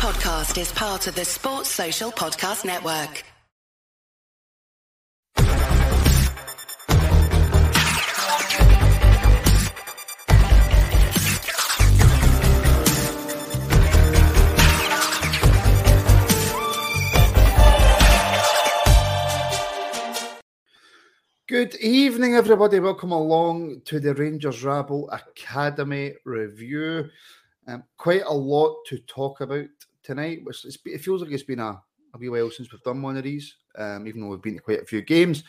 podcast is part of the Sports Social Podcast Network. Good evening, everybody. Welcome along to the Rangers Rabble Academy review. Um, quite a lot to talk about tonight. Which it feels like it's been a, a wee while since we've done one of these, um, even though we've been to quite a few games.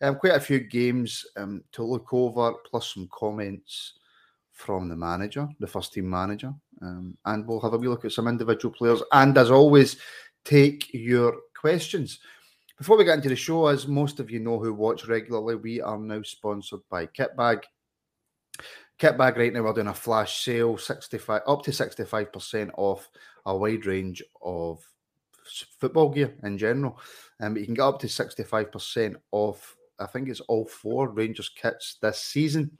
Um, quite a few games um, to look over, plus some comments from the manager, the first team manager. Um, and we'll have a wee look at some individual players. And as always, take your questions. Before we get into the show, as most of you know who watch regularly, we are now sponsored by Kitbag. Kitbag right now we're doing a flash sale, 65 up to 65% off a wide range of football gear in general. Um, but you can get up to 65% off, I think it's all four Rangers kits this season.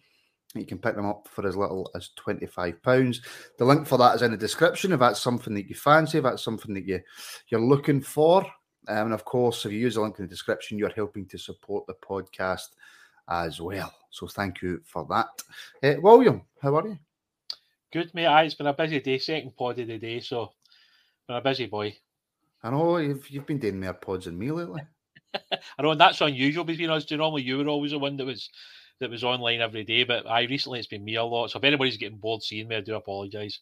You can pick them up for as little as £25. The link for that is in the description if that's something that you fancy, if that's something that you, you're looking for. Um, and of course, if you use the link in the description, you're helping to support the podcast as well. So thank you for that. Uh, William, how are you? Good, mate. Aye, it's been a busy day, second pod of the day, so been a busy boy. I know you've, you've been doing more pods than me lately. I know, and that's unusual between us two. Normally, you were always the one that was that was online every day, but I recently it's been me a lot. So if anybody's getting bored seeing me, I do apologise.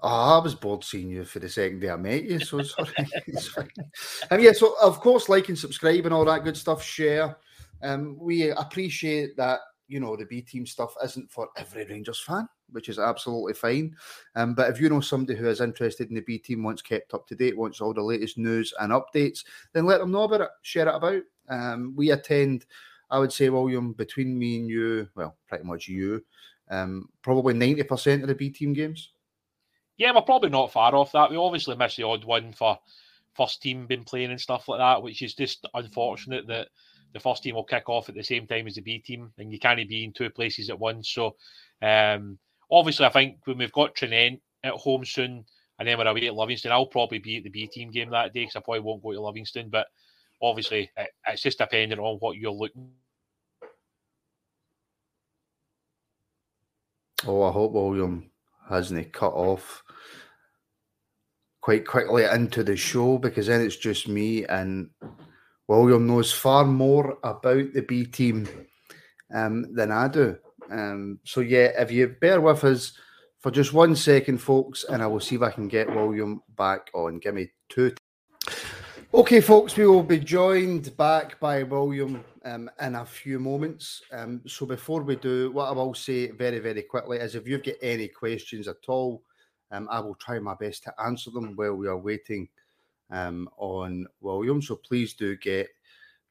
Oh, I was bored seeing you for the second day I met you, so sorry. And yeah, so of course, like and subscribe and all that good stuff. Share. Um, we appreciate that you know the B team stuff isn't for every Rangers fan, which is absolutely fine. Um, but if you know somebody who is interested in the B team, wants kept up to date, wants all the latest news and updates, then let them know about it. Share it about. Um, we attend, I would say, William, between me and you, well, pretty much you, um, probably ninety percent of the B team games. Yeah, we're probably not far off that. We obviously miss the odd one for first team been playing and stuff like that, which is just unfortunate that the first team will kick off at the same time as the B team, and you can't be in two places at once. So, um, obviously, I think when we've got Tranent at home soon, and then we're away at Livingston, I'll probably be at the B team game that day because I probably won't go to Livingston. But obviously, it, it's just dependent on what you're looking. Oh, I hope William hasn't cut off quite quickly into the show because then it's just me and William knows far more about the B team um, than I do. Um, so yeah, if you bear with us for just one second, folks, and I will see if I can get William back on. Give me two. Okay, folks, we will be joined back by William um, in a few moments. Um, so before we do, what I will say very, very quickly is if you've got any questions at all, um, I will try my best to answer them while we are waiting um, on William. So please do get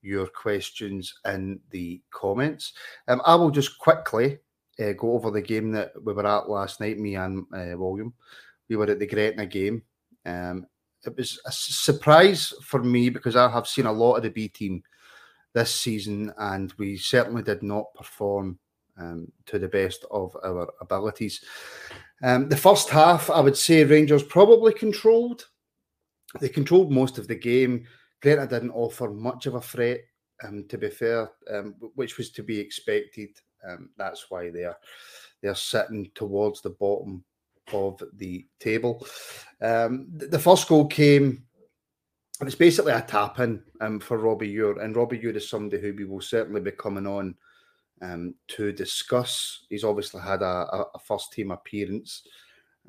your questions in the comments. Um, I will just quickly uh, go over the game that we were at last night, me and uh, William. We were at the Gretna game. Um, it was a surprise for me because I have seen a lot of the B team this season, and we certainly did not perform um, to the best of our abilities. Um, the first half, I would say Rangers probably controlled. They controlled most of the game. Gretna didn't offer much of a threat, um, to be fair, um, which was to be expected. Um, that's why they're they're sitting towards the bottom of the table. Um, the first goal came. It was basically a tap in um, for Robbie Ure, and Robbie Ure is somebody who we will certainly be coming on um, to discuss. He's obviously had a, a first team appearance,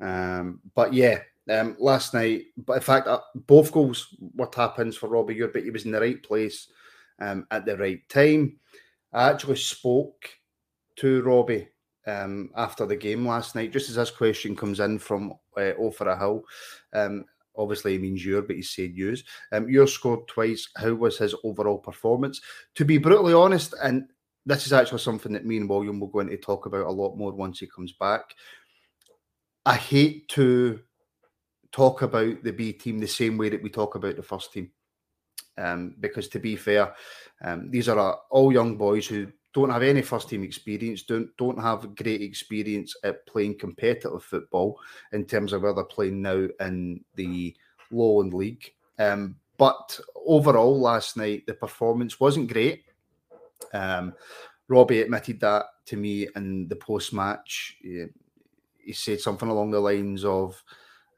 um, but yeah, um, last night. But in fact, uh, both goals were tap ins for Robbie Ure, but he was in the right place um, at the right time. I actually spoke to Robbie um, after the game last night, just as this question comes in from uh, Ofra Hill. Um, obviously, he means Ure, but he said use. Um, Ure scored twice. How was his overall performance? To be brutally honest, and this is actually something that me and William will go into talk about a lot more once he comes back. I hate to talk about the B team the same way that we talk about the first team. Um, because to be fair, um, these are uh, all young boys who don't have any first team experience, don't don't have great experience at playing competitive football in terms of where they're playing now in the Lowland League. Um, but overall, last night the performance wasn't great. Um, Robbie admitted that to me in the post match. He, he, said something along the lines of,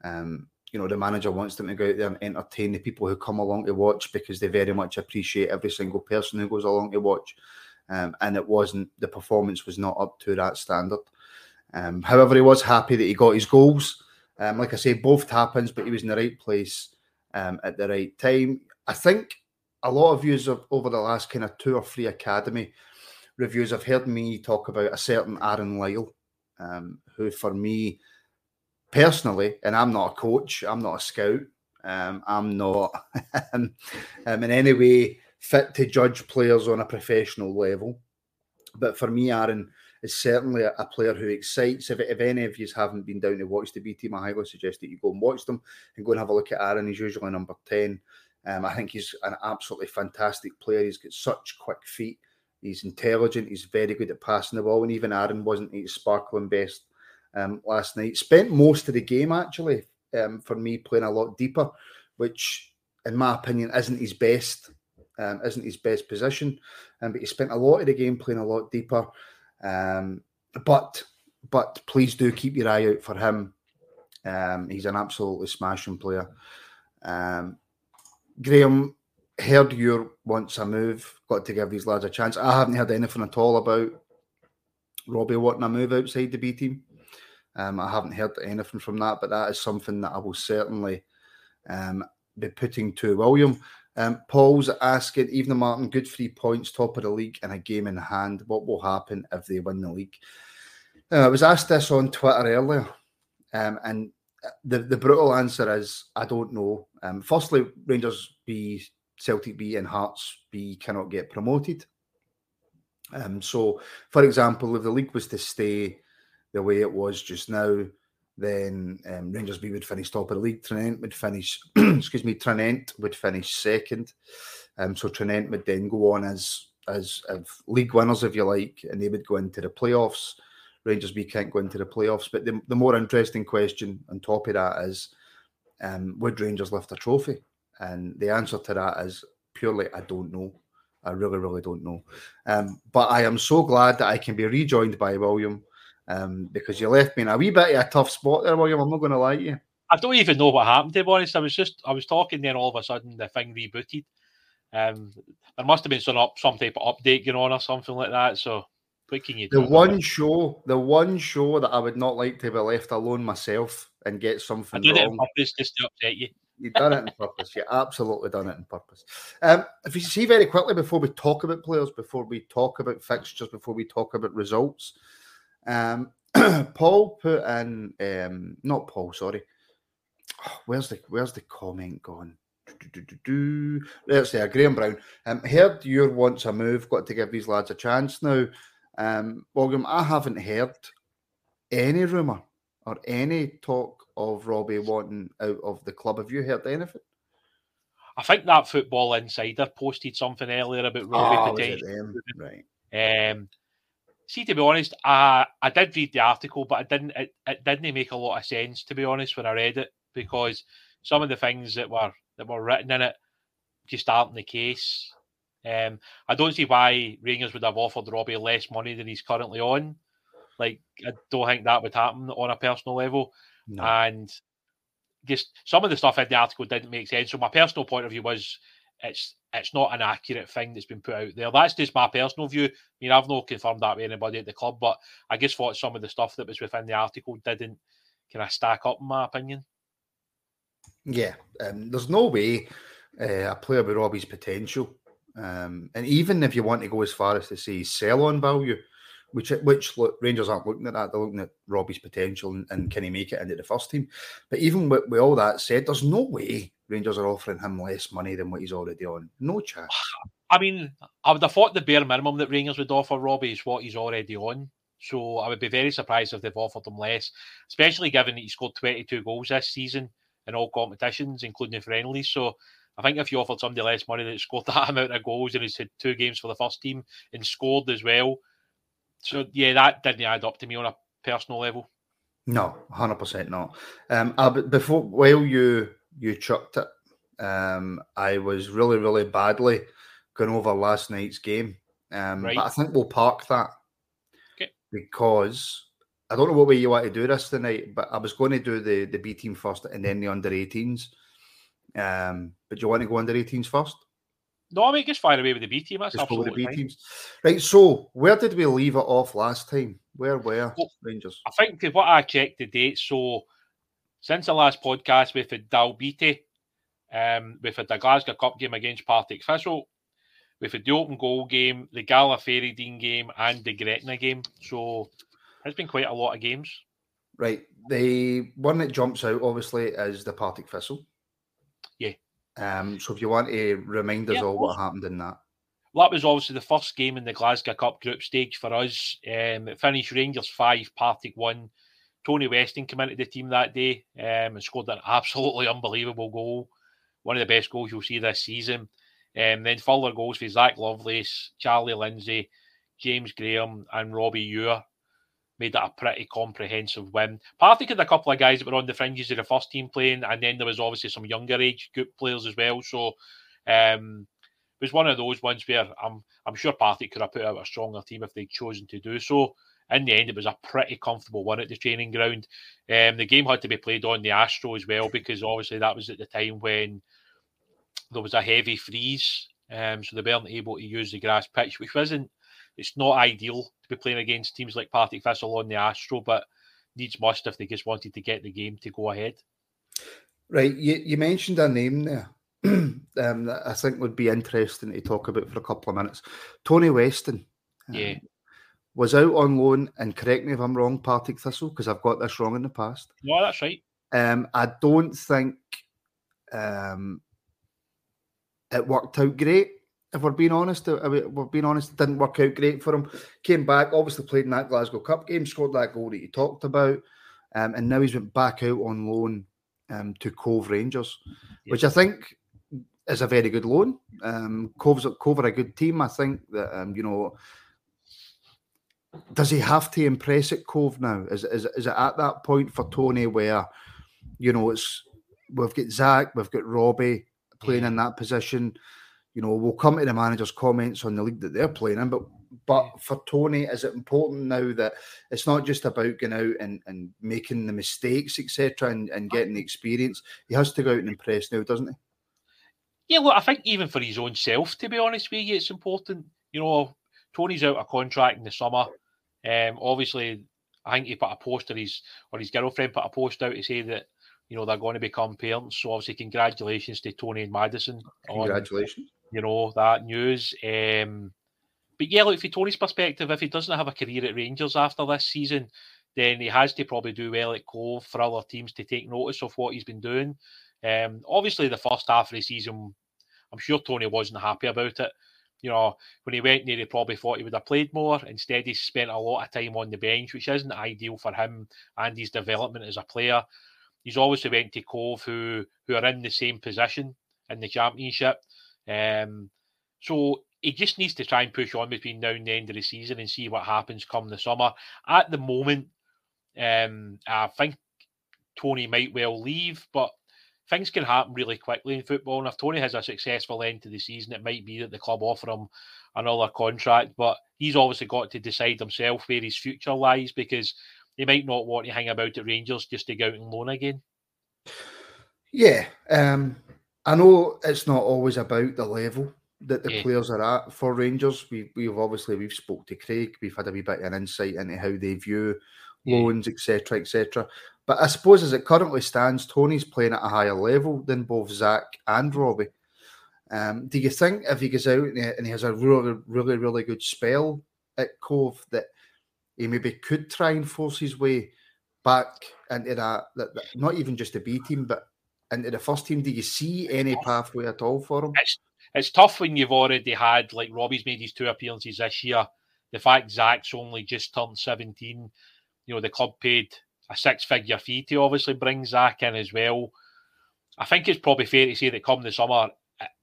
um, you know, the manager wants them to go out there and entertain the people who come along to watch because they very much appreciate every single person who goes along to watch um, and it wasn't the performance was not up to that standard. Um, however, he was happy that he got his goals. Um, like I say, both happens, but he was in the right place um, at the right time. I think a lot of views of, over the last kind of two or three academy reviews have heard me talk about a certain Aaron Lyle, um, who for me personally, and I'm not a coach, I'm not a scout, um, I'm not in any way fit to judge players on a professional level. But for me, Aaron is certainly a, player who excites. If, if any of you haven't been down to watch the B team, I highly suggest that you go and watch them and go and have a look at Aaron. He's usually number 10. Um, I think he's an absolutely fantastic player. He's got such quick feet. He's intelligent. He's very good at passing the ball. And even Aaron wasn't his sparkling best um, last night. Spent most of the game, actually, um, for me, playing a lot deeper, which, in my opinion, isn't his best um, isn't his best position, um, but he spent a lot of the game playing a lot deeper. Um, but but please do keep your eye out for him. Um, he's an absolutely smashing player. Um, Graham, heard you wants a move. Got to give these lads a chance. I haven't heard anything at all about Robbie wanting a move outside the B team. Um, I haven't heard anything from that, but that is something that I will certainly um, be putting to William. Um, Paul's asking, even Martin, good three points, top of the league, and a game in hand. What will happen if they win the league? Uh, I was asked this on Twitter earlier, um, and the, the brutal answer is I don't know. Um, firstly, Rangers B, Celtic B, and Hearts B cannot get promoted. Um, so, for example, if the league was to stay the way it was just now, then um, Rangers B would finish top of the league. Tranent would finish, excuse me, Tranent would finish second. Um, so Tranent would then go on as as league winners, if you like, and they would go into the playoffs. Rangers B can't go into the playoffs. But the, the more interesting question on top of that is, um, would Rangers lift a trophy? And the answer to that is purely, I don't know. I really, really don't know. Um, but I am so glad that I can be rejoined by William um, because you left me in a wee bit of a tough spot there, William. I'm not going to lie to you. I don't even know what happened. To be honest, I was just I was talking, then all of a sudden the thing rebooted. Um, there must have been some up some type of update going on or something like that. So what can you do? The one show, the one show that I would not like to be left alone myself and get something. I did wrong. it on purpose just to upset you. You've done it on purpose. You absolutely done it on purpose. Um, if you see very quickly before we talk about players, before we talk about fixtures, before we talk about results, um, Paul put in, um, not Paul, sorry. Oh, where's the where's the comment gone? Let's say Graham Brown. Um, heard you wants a move. Got to give these lads a chance now. Um, William, I haven't heard any rumor or any talk of Robbie wanting out of the club. Have you heard anything? I think that Football Insider posted something earlier about Robbie oh, potentially. Right. Um, see, to be honest, I I did read the article, but I didn't. It, it didn't make a lot of sense, to be honest, when I read it, because some of the things that were that were written in it just aren't the case. Um, I don't see why Rangers would have offered Robbie less money than he's currently on. Like, I don't think that would happen on a personal level. No. And just some of the stuff in the article didn't make sense. So my personal point of view was it's it's not an accurate thing that's been put out there. That's just my personal view. I mean, I've not confirmed that with anybody at the club, but I just thought some of the stuff that was within the article didn't kind of stack up, in my opinion. Yeah, um, there's no way uh, a player with Robbie's potential, um, and even if you want to go as far as to say sell on value, which which look, Rangers aren't looking at that. They're looking at Robbie's potential and, and can he make it into the first team. But even with, with all that said, there's no way Rangers are offering him less money than what he's already on. No chance. I mean, I would have thought the bare minimum that Rangers would offer Robbie is what he's already on. So I would be very surprised if they've offered him less, especially given that he scored 22 goals this season in all competitions, including the friendlies. So I think if you offered somebody less money that scored that amount of goals and he's had two games for the first team and scored as well, so yeah, that didn't add up to me on a personal level. No, hundred percent not. Um, uh, before while you you chucked it, um, I was really really badly going over last night's game. Um, right. but I think we'll park that okay. because I don't know what way you want to do this tonight, but I was going to do the the B team first and then the under 18s. Um, but do you want to go under 18s first? No, I mean just fire away with the B team. That's just absolutely the B teams. Right. So where did we leave it off last time? Where were well, Rangers? I think what I checked the date. So since the last podcast, we've had Dalbeattie, um, we've had the Glasgow Cup game against Partick Thistle, we've had the open goal game, the Gala Dean game, and the Gretna game. So it's been quite a lot of games. Right. The one that jumps out, obviously, is the Partick Thistle. Um, so if you want to remind us yeah, all what happened in that. Well, that was obviously the first game in the Glasgow Cup group stage for us. Um, it finished Rangers 5, Partick 1. Tony Weston came into the team that day um, and scored an absolutely unbelievable goal. One of the best goals you'll see this season. Um, then further goals for Zach Lovelace, Charlie Lindsay, James Graham, and Robbie Ure made it a pretty comprehensive win. Partick had a couple of guys that were on the fringes of the first team playing, and then there was obviously some younger age group players as well. So um, it was one of those ones where I'm I'm sure Partick could have put out a stronger team if they'd chosen to do so. In the end, it was a pretty comfortable one at the training ground. Um, the game had to be played on the Astro as well because obviously that was at the time when there was a heavy freeze, um, so they weren't able to use the grass pitch, which wasn't it's not ideal to be playing against teams like Partick Thistle on the Astro, but needs must if they just wanted to get the game to go ahead. Right, you, you mentioned a name there um, that I think would be interesting to talk about for a couple of minutes. Tony Weston. Um, yeah. Was out on loan, and correct me if I'm wrong, Partick Thistle, because I've got this wrong in the past. No, that's right. Um, I don't think um, it worked out great if we're being honest, uh, we're being honest, it didn't work out great for him. Came back, obviously played in that Glasgow Cup game, scored that goal that you talked about, um, and now he's went back out on loan um, to Cove Rangers, yeah. which I think is a very good loan. Um, Cove's Cove are a good team. I think that um, you know. Does he have to impress at Cove now? Is, is, is it at that point for Tony where, you know, it's we've got Zach, we've got Robbie playing yeah. in that position you know, we'll come to the manager's comments on the league that they're playing in, but but for Tony, is it important now that it's not just about going out and, and making the mistakes, etc., and, and getting the experience? He has to go out and impress now, doesn't he? Yeah, well, I think even for his own self, to be honest with you, it's important. You know, Tony's out of contract in the summer. Um, obviously, I think he put a post or his or his girlfriend put a post out to say that you know they're going to become parents. So obviously, congratulations to Tony and Madison. Congratulations. You know, that news. Um, but yeah, look, from Tony's perspective, if he doesn't have a career at Rangers after this season, then he has to probably do well at Cove for other teams to take notice of what he's been doing. Um, obviously, the first half of the season, I'm sure Tony wasn't happy about it. You know, when he went there, he probably thought he would have played more. Instead, he spent a lot of time on the bench, which isn't ideal for him and his development as a player. He's obviously went to Cove, who who are in the same position in the championship. Um, so he just needs to try and push on between now and the end of the season and see what happens come the summer. At the moment, um, I think Tony might well leave, but things can happen really quickly in football. And if Tony has a successful end to the season, it might be that the club offer him another contract. But he's obviously got to decide himself where his future lies because he might not want to hang about at Rangers just to go out and loan again. Yeah, um, I know it's not always about the level that the yeah. players are at for Rangers. We we've obviously we've spoke to Craig. We've had a wee bit of an insight into how they view yeah. loans, etc., etc. But I suppose as it currently stands, Tony's playing at a higher level than both Zach and Robbie. Um, do you think if he goes out and he has a really, really, really good spell at Cove that he maybe could try and force his way back into that, that, that not even just a B team, but into the first team? Do you see any pathway at all for him? It's it's tough when you've already had like Robbie's made his two appearances this year. The fact Zach's only just turned 17, you know, the club paid a six figure fee to obviously bring Zach in as well. I think it's probably fair to say that come the summer,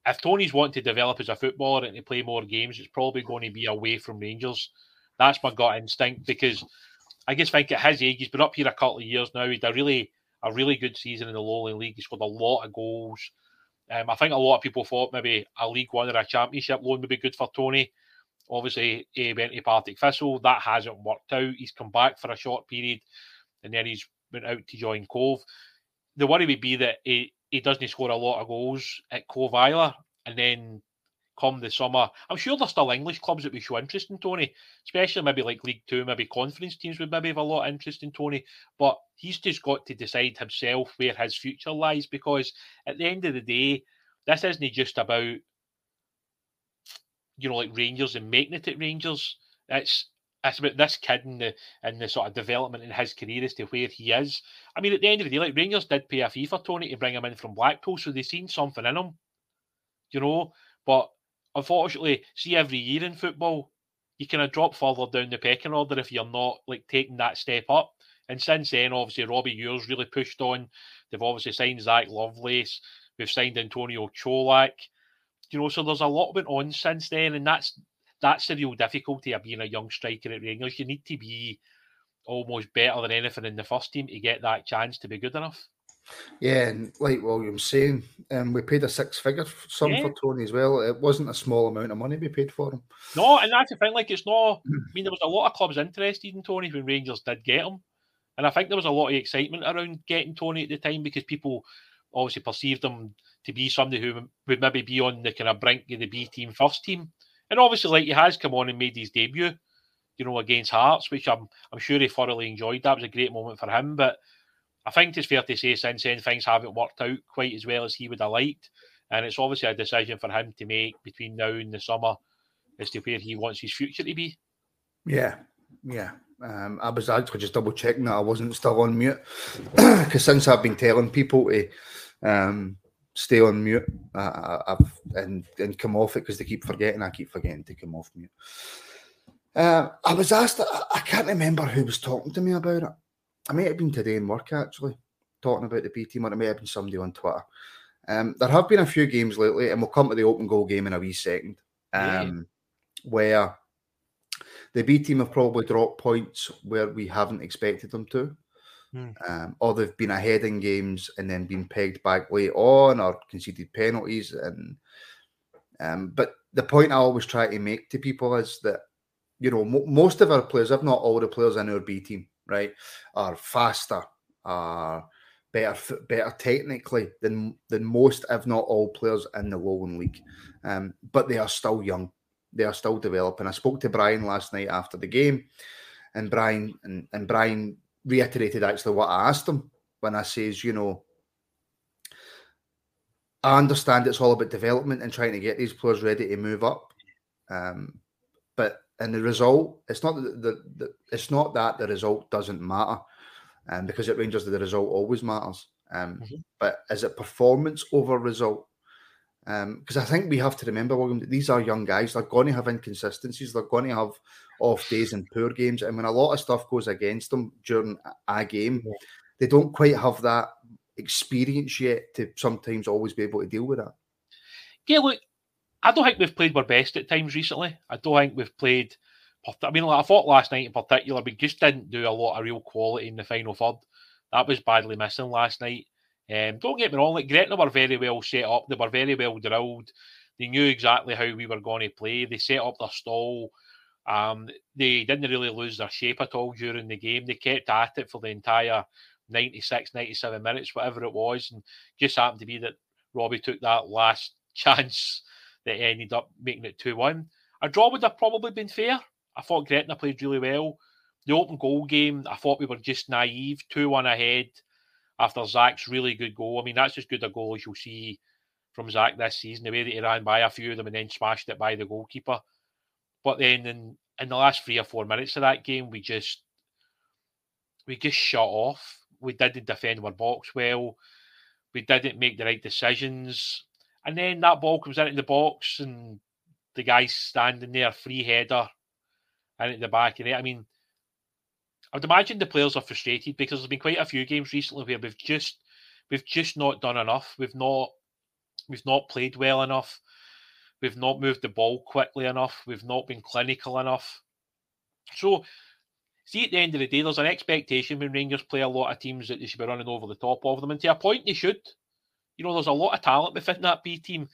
if Tony's wanting to develop as a footballer and to play more games, it's probably going to be away from Rangers. That's my gut instinct because I just think at his age, he's been up here a couple of years now. He had a really a really good season in the Lowland League. He scored a lot of goals. Um, I think a lot of people thought maybe a League One or a Championship loan would be good for Tony. Obviously, he went to Partick Thistle. That hasn't worked out. He's come back for a short period, and then he's went out to join Cove. The worry would be that he, he doesn't score a lot of goals at Cove either, and then come the summer. I'm sure there's still English clubs that would show interest in Tony, especially maybe like League Two, maybe conference teams would maybe have a lot of interest in Tony. But he's just got to decide himself where his future lies because at the end of the day, this isn't just about you know like Rangers and making it at Rangers. It's it's about this kid and the and the sort of development in his career as to where he is. I mean, at the end of the day, like Rangers did pay a fee for Tony to bring him in from Blackpool, so they've seen something in him, you know. But unfortunately, see every year in football, you kind of drop further down the pecking order if you're not like taking that step up. And since then, obviously, Robbie Ure's really pushed on. They've obviously signed Zach Lovelace. We've signed Antonio Colak. You know, so there's a lot went on since then, and that's that's the real difficulty of being a young striker at Rangers. You need to be almost better than anything in the first team to get that chance to be good enough. Yeah, and like William's saying, um, we paid a six figure sum yeah. for Tony as well. It wasn't a small amount of money we paid for him. No, and that's the thing. Like, it's not. I mean, there was a lot of clubs interested in Tony when Rangers did get him, and I think there was a lot of excitement around getting Tony at the time because people obviously perceived him to be somebody who would maybe be on the kind of brink of the B team, first team, and obviously, like he has come on and made his debut, you know, against Hearts, which I'm I'm sure he thoroughly enjoyed. That was a great moment for him, but I think it's fair to say since then things haven't worked out quite as well as he would have liked. And it's obviously a decision for him to make between now and the summer as to where he wants his future to be. Yeah, yeah. Um, I was actually just double checking that I wasn't still on mute because since I've been telling people to um, stay on mute, uh, I've and, and come off it because they keep forgetting. I keep forgetting to come off mute. Uh, I was asked, I, I can't remember who was talking to me about it. I may have been today in work actually, talking about the B team, or it may have been somebody on Twitter. Um, there have been a few games lately, and we'll come to the open goal game in a wee second, um, yeah. where the B team have probably dropped points where we haven't expected them to. Hmm. Um, or they've been ahead in games and then been pegged back late on or conceded penalties. And um, but the point I always try to make to people is that you know mo- most of our players, if not all the players in our B team, right, are faster, are better, better technically than than most, if not all, players in the Lowland League. Um, but they are still young. They are still developing. I spoke to Brian last night after the game, and Brian and, and Brian reiterated actually what I asked him when I says, you know, I understand it's all about development and trying to get these players ready to move up. Um, but and the result, it's not the, the, the, it's not that the result doesn't matter, and um, because at Rangers the result always matters. Um, mm-hmm. But is it performance over result? Because um, I think we have to remember, William, that these are young guys. They're going to have inconsistencies. They're going to have off days and poor games. And when a lot of stuff goes against them during a game, yeah. they don't quite have that experience yet to sometimes always be able to deal with that. Yeah, look, I don't think we've played our best at times recently. I don't think we've played. I mean, like I thought last night in particular, we just didn't do a lot of real quality in the final third. That was badly missing last night. Um, don't get me wrong, like Gretna were very well set up. They were very well drilled. They knew exactly how we were going to play. They set up their stall. Um, they didn't really lose their shape at all during the game. They kept at it for the entire 96, 97 minutes, whatever it was. And just happened to be that Robbie took that last chance that eh, ended up making it 2 1. A draw would have probably been fair. I thought Gretna played really well. The open goal game, I thought we were just naive, 2 1 ahead after Zach's really good goal. I mean, that's as good a goal as you'll see from Zach this season, the way that he ran by a few of them and then smashed it by the goalkeeper. But then in, in the last three or four minutes of that game, we just we just shut off. We didn't defend our box well. We didn't make the right decisions. And then that ball comes into the box and the guy's standing there, free header, and at the back of it. I mean, I'd imagine the players are frustrated because there's been quite a few games recently where we've just we've just not done enough. We've not we've not played well enough. We've not moved the ball quickly enough. We've not been clinical enough. So, see, at the end of the day, there's an expectation when Rangers play a lot of teams that they should be running over the top of them. And to a point, they should. You know, there's a lot of talent within that B team.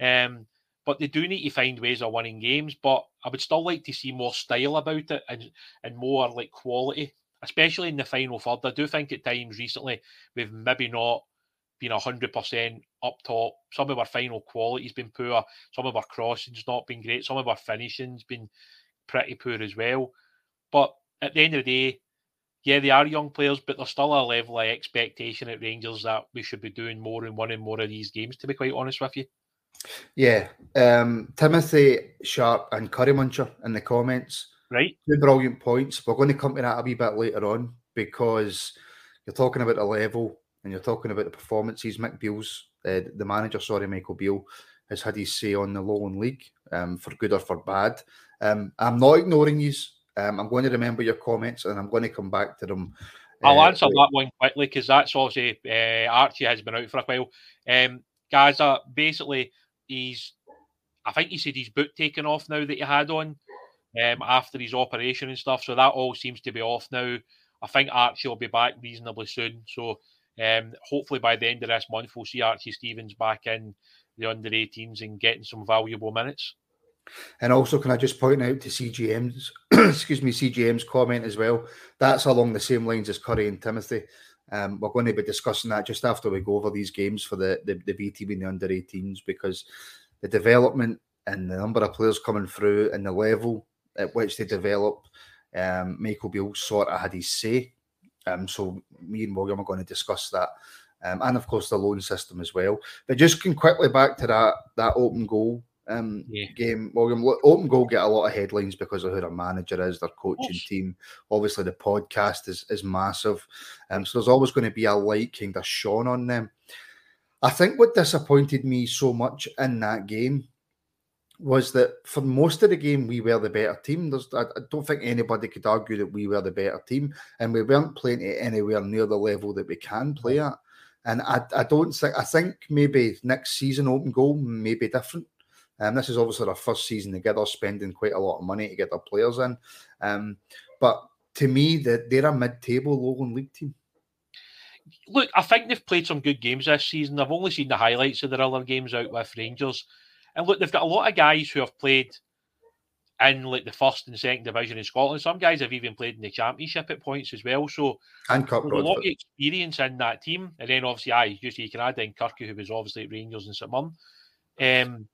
Um, but they do need to find ways of winning games. But I would still like to see more style about it and, and more like quality, especially in the final third. I do think at times recently we've maybe not been 100% up top. Some of our final quality's been poor. Some of our crossing's not been great. Some of our finishing's been pretty poor as well. But at the end of the day, yeah, they are young players, but there's still a level of expectation at Rangers that we should be doing more and winning more of these games, to be quite honest with you. Yeah. Um, Timothy Sharp and Curry Muncher in the comments. Right. Two brilliant points. We're going to come to that a wee bit later on because you're talking about the level and you're talking about the performances. Mick Beale's, uh, the manager, sorry, Michael Beale, has had his say on the Lowland League um, for good or for bad. Um, I'm not ignoring you. Um, I'm going to remember your comments and I'm going to come back to them. I'll uh, answer that one quickly because that's obviously uh, Archie has been out for a while. Um, Gaza, basically, he's, I think he said his boot taken off now that he had on um, after his operation and stuff. So that all seems to be off now. I think Archie will be back reasonably soon. So um, hopefully by the end of this month, we'll see Archie Stevens back in the under 18s and getting some valuable minutes. And also, can I just point out to CGM's, excuse me, CGM's comment as well? That's along the same lines as Curry and Timothy. Um, we're going to be discussing that just after we go over these games for the, the, the B team and the under 18s because the development and the number of players coming through and the level at which they develop, um, Michael Beale sort of had his say. Um, so me and William are going to discuss that. Um, and of course the loan system as well. But just can quickly back to that that open goal um, yeah. game. William, open goal get a lot of headlines because of who their manager is, their coaching team. Obviously, the podcast is is massive, um, so there's always going to be a light kind of shone on them. I think what disappointed me so much in that game was that for most of the game we were the better team. There's, I, I don't think anybody could argue that we were the better team, and we weren't playing at anywhere near the level that we can play at. And I, I don't think I think maybe next season open goal may be different. Um, this is obviously their first season together, spending quite a lot of money to get their players in. Um, but to me, that they're a mid-table Lowland League team. Look, I think they've played some good games this season. I've only seen the highlights of their other games out with Rangers, and look, they've got a lot of guys who have played in like the first and second division in Scotland. Some guys have even played in the championship at points as well. So and Cup a lot of experience in that team. And then obviously, I just you can add in Kirky, who was obviously at Rangers and St Mirren. Um,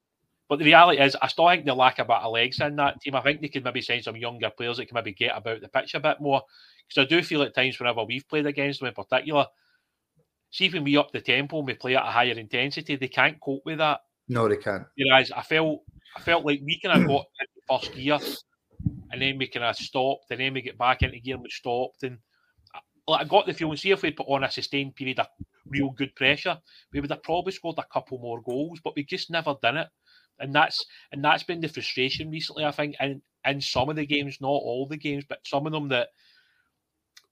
but the reality is, I still think they lack a bit of legs in that team. I think they could maybe sign some younger players that can maybe get about the pitch a bit more. Because I do feel at times whenever we've played against them in particular, see when we up the tempo and we play at a higher intensity, they can't cope with that. No, they can't. Whereas I felt I felt like we kind of got first gear and then we kind of stopped and then we get back into gear and we stopped and like I got the feeling, see if we put on a sustained period of real good pressure, we would have probably scored a couple more goals, but we just never done it and that's and that's been the frustration recently. I think in in some of the games, not all the games, but some of them that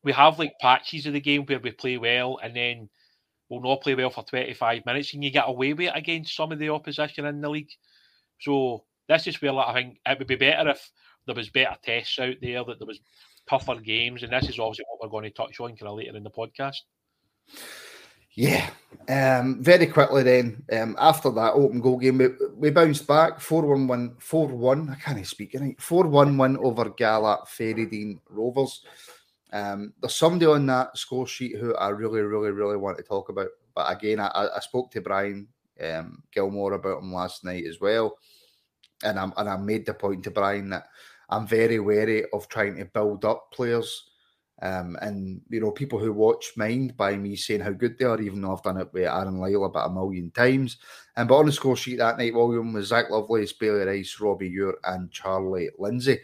we have like patches of the game where we play well and then we'll not play well for 25 minutes and you get away with it against some of the opposition in the league. So this is where like, I think it would be better if there was better tests out there, that there was tougher games, and this is obviously what we're going to touch on kind of later in the podcast. Yeah, um, very quickly then, um, after that open goal game, we, we bounced back 4 1 1, 4 1. I can't even speak, right? 4 1 1 over Gala Fairydean Rovers. Um, there's somebody on that score sheet who I really, really, really want to talk about. But again, I, I spoke to Brian um, Gilmour about him last night as well. And, i and I made the point to Brian that I'm very wary of trying to build up players um, and you know, people who watch mind by me saying how good they are, even though I've done it with Aaron Lyle about a million times. And but on the score sheet that night, William was Zach Lovelace, Bailey Rice, Robbie Ure, and Charlie Lindsay.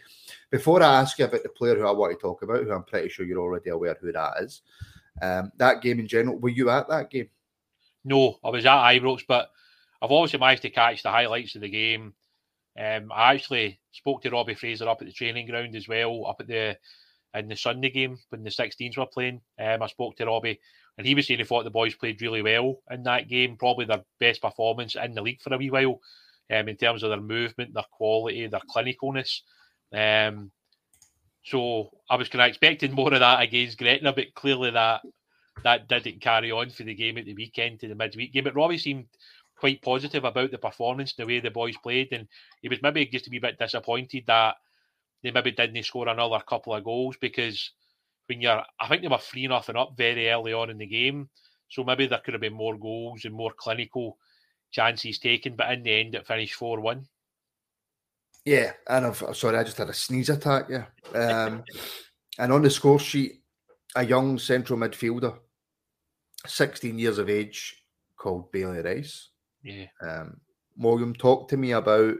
Before I ask you about the player who I want to talk about, who I'm pretty sure you're already aware who that is, um, that game in general, were you at that game? No, I was at Ibrox, but I've obviously managed to catch the highlights of the game. Um, I actually spoke to Robbie Fraser up at the training ground as well, up at the in the Sunday game when the 16s were playing. Um, I spoke to Robbie, and he was saying he thought the boys played really well in that game, probably their best performance in the league for a wee while, um, in terms of their movement, their quality, their clinicalness. Um, so I was kind of expecting more of that against Gretna, but clearly that that didn't carry on for the game at the weekend to the midweek game. But Robbie seemed quite positive about the performance, the way the boys played, and he was maybe just a wee bit disappointed that they maybe didn't score another couple of goals because when you're, I think they were three nothing up very early on in the game, so maybe there could have been more goals and more clinical chances taken, but in the end it finished four one. Yeah, and I've sorry, I just had a sneeze attack. Yeah, um, and on the score sheet, a young central midfielder, sixteen years of age, called Bailey Rice. Yeah. Um, William, talk to me about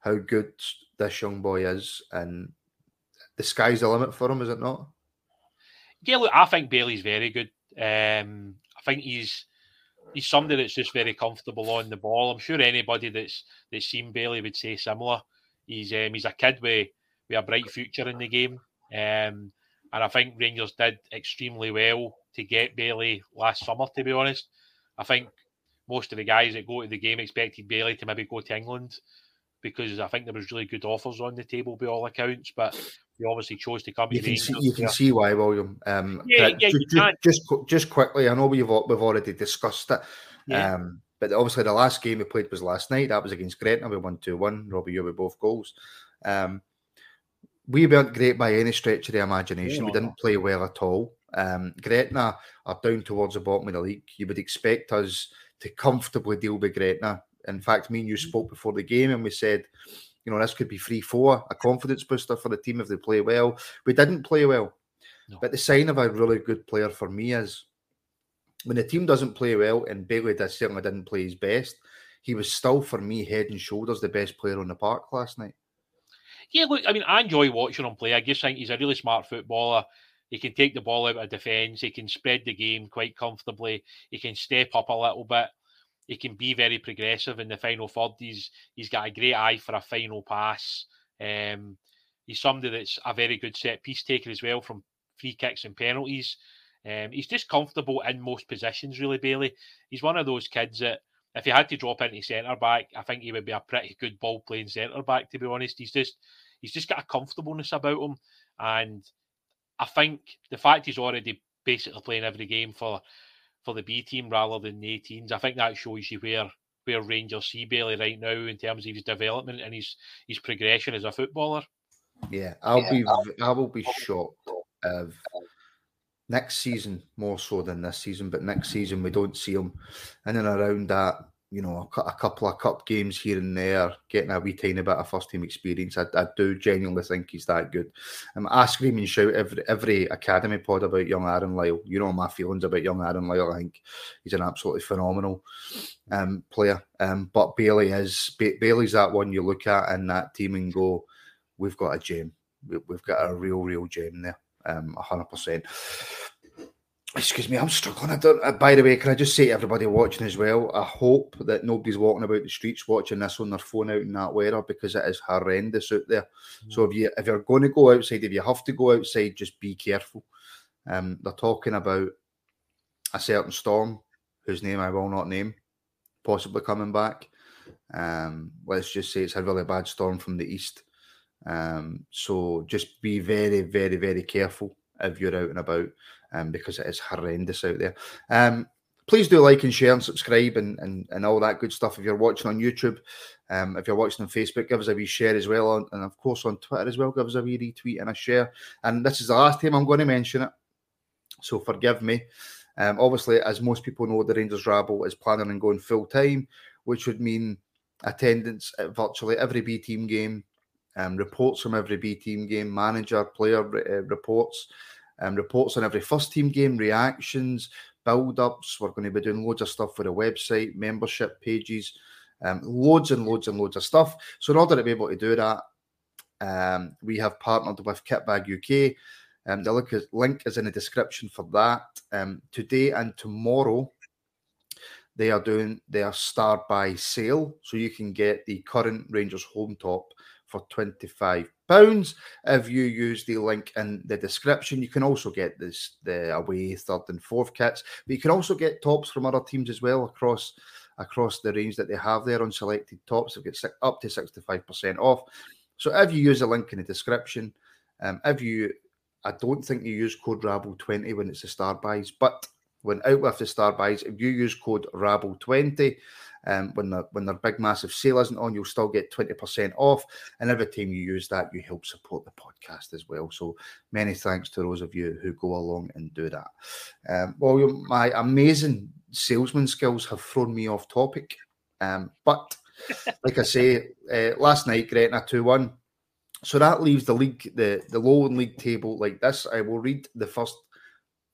how good this young boy is, and the sky's the limit for him, is it not? Yeah, look, I think Bailey's very good. Um, I think he's he's somebody that's just very comfortable on the ball. I'm sure anybody that's that's seen Bailey would say similar. He's um, he's a kid with with a bright future in the game, um, and I think Rangers did extremely well to get Bailey last summer. To be honest, I think most of the guys that go to the game expected Bailey to maybe go to England because I think there was really good offers on the table by all accounts, but he obviously chose to come you can See, you can see why, William. Um, Yeah, yeah, just, you can. just, just quickly, I know we've we've already discussed it. Yeah. Um, but obviously, the last game we played was last night. That was against Gretna. We won 2 1. Robbie Ure with both goals. Um, we weren't great by any stretch of the imagination. we didn't play well at all. Um, Gretna are down towards the bottom of the league. You would expect us to comfortably deal with Gretna. In fact, me and you spoke before the game and we said, you know, this could be 3 4, a confidence booster for the team if they play well. We didn't play well. No. But the sign of a really good player for me is when the team doesn't play well, and Bailey did, certainly didn't play his best, he was still, for me, head and shoulders the best player on the park last night. Yeah, look, I mean, I enjoy watching him play. I just think he's a really smart footballer. He can take the ball out of defence. He can spread the game quite comfortably. He can step up a little bit. He can be very progressive in the final third. He's he's got a great eye for a final pass. Um, he's somebody that's a very good set piece taker as well from free kicks and penalties. Um, he's just comfortable in most positions, really, Bailey. He's one of those kids that if he had to drop into centre back, I think he would be a pretty good ball playing centre back. To be honest, he's just he's just got a comfortableness about him, and I think the fact he's already basically playing every game for for the B team rather than the 18s, I think that shows you where where Rangers see Bailey right now in terms of his development and his his progression as a footballer. Yeah, I'll be I will be shocked if next season more so than this season, but next season we don't see him in and around that. You know, a, a couple of cup games here and there, getting a wee tiny bit of first team experience. I, I do genuinely think he's that good. Um, I scream and shout every every academy pod about young Aaron Lyle. You know my feelings about young Aaron Lyle. I think he's an absolutely phenomenal um, player. Um, but Bailey is ba- Bailey's that one you look at in that team and go, we've got a gem. We- We've got a real, real gem there. Um, hundred percent. Excuse me, I'm struggling. I don't. uh, by the way, can I just say to everybody watching as well? I hope that nobody's walking about the streets watching this on their phone out in that weather because it is horrendous out there. So if you if you're going to go outside, if you have to go outside, just be careful. Um, they're talking about a certain storm whose name I will not name, possibly coming back. Um, let's just say it's a really bad storm from the east. Um, so just be very, very, very careful if you're out and about, um, because it is horrendous out there. Um, please do like and share and subscribe and, and, and all that good stuff. If you're watching on YouTube, um, if you're watching on Facebook, give us a wee share as well, on, and of course on Twitter as well, give us a wee retweet and a share. And this is the last time I'm going to mention it, so forgive me. Um, obviously, as most people know, the Rangers Rabble is planning on going full time, which would mean attendance at virtually every B team game, um, reports from every B team game, manager, player uh, reports, um, reports on every first team game, reactions, build ups. We're going to be doing loads of stuff for the website, membership pages, um, loads and loads and loads of stuff. So, in order to be able to do that, um, we have partnered with Kitbag UK. Um, the link is, in the description for that. Um, today and tomorrow, they are doing their star buy sale, so you can get the current Rangers home top for £25. If you use the link in the description, you can also get this the away third and fourth kits, but you can also get tops from other teams as well across across the range that they have there on selected tops. They've got up to 65% off. So if you use the link in the description, um, if you I don't think you use code RABBLE20 when it's the star buys, but when out with the star buys, if you use code RABBLE20, um, when the when their big massive sale isn't on, you'll still get 20% off. And every time you use that, you help support the podcast as well. So many thanks to those of you who go along and do that. Um, well, my amazing salesman skills have thrown me off topic. Um, but like I say, uh, last night, Gretna 2 1. So that leaves the league, the, the low league table like this. I will read the first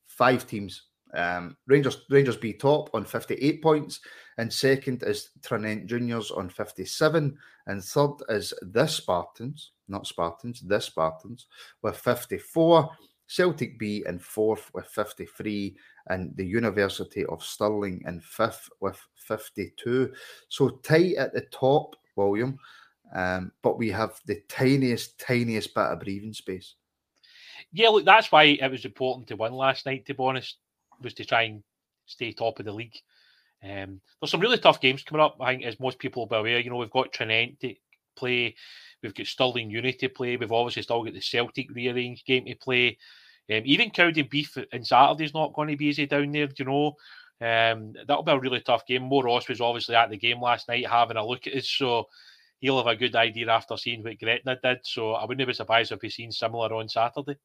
five teams. Um, Rangers Rangers B top on 58 points, and second is Tranent Juniors on 57, and third is the Spartans, not Spartans, the Spartans with 54. Celtic B in fourth with 53, and the University of Stirling in fifth with 52. So tight at the top, William, um, but we have the tiniest, tiniest bit of breathing space. Yeah, look, that's why it was important to win last night, to be honest, was to try and stay top of the league. Um, there's some really tough games coming up, I think, as most people will be aware. You know, we've got Tranent to play, we've got Stirling Unity to play, we've obviously still got the Celtic rearranged game to play. Um, even Beef on Saturday's not going to be easy down there, you know. Um, that'll be a really tough game. Mo Ross was obviously at the game last night having a look at it, so he'll have a good idea after seeing what Gretna did. So I wouldn't be surprised if he's seen similar on Saturday.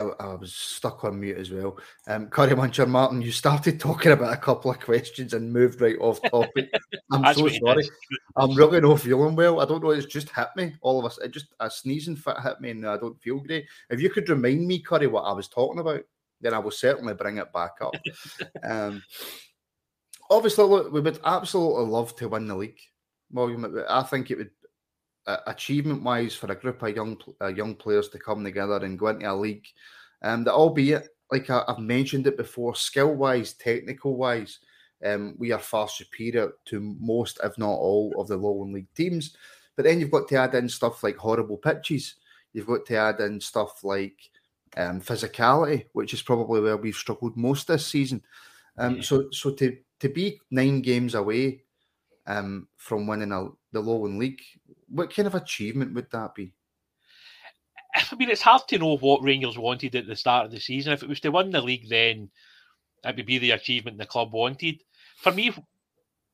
I, was stuck on mute as well. Um, Curry Muncher Martin, you started talking about a couple of questions and moved right off topic. I'm so sorry. I'm really not feeling well. I don't know. It's just hit me. All of us. It just a sneezing fit hit me, and I don't feel great. If you could remind me, Curry, what I was talking about, then I will certainly bring it back up. um, obviously, look, we would absolutely love to win the league. Well, I think it would achievement wise for a group of young uh, young players to come together and go into a league. Um, that albeit like I, have mentioned it before skill wise technical wise um, we are far superior to most if not all of the lowland league teams. But then you've got to add in stuff like horrible pitches. You've got to add in stuff like um, physicality which is probably where we've struggled most this season. Um, yeah. so so to to be nine games away um, from winning a, the Lowland League. What kind of achievement would that be? I mean, it's hard to know what Rangers wanted at the start of the season. If it was to win the league, then it would be the achievement the club wanted. For me,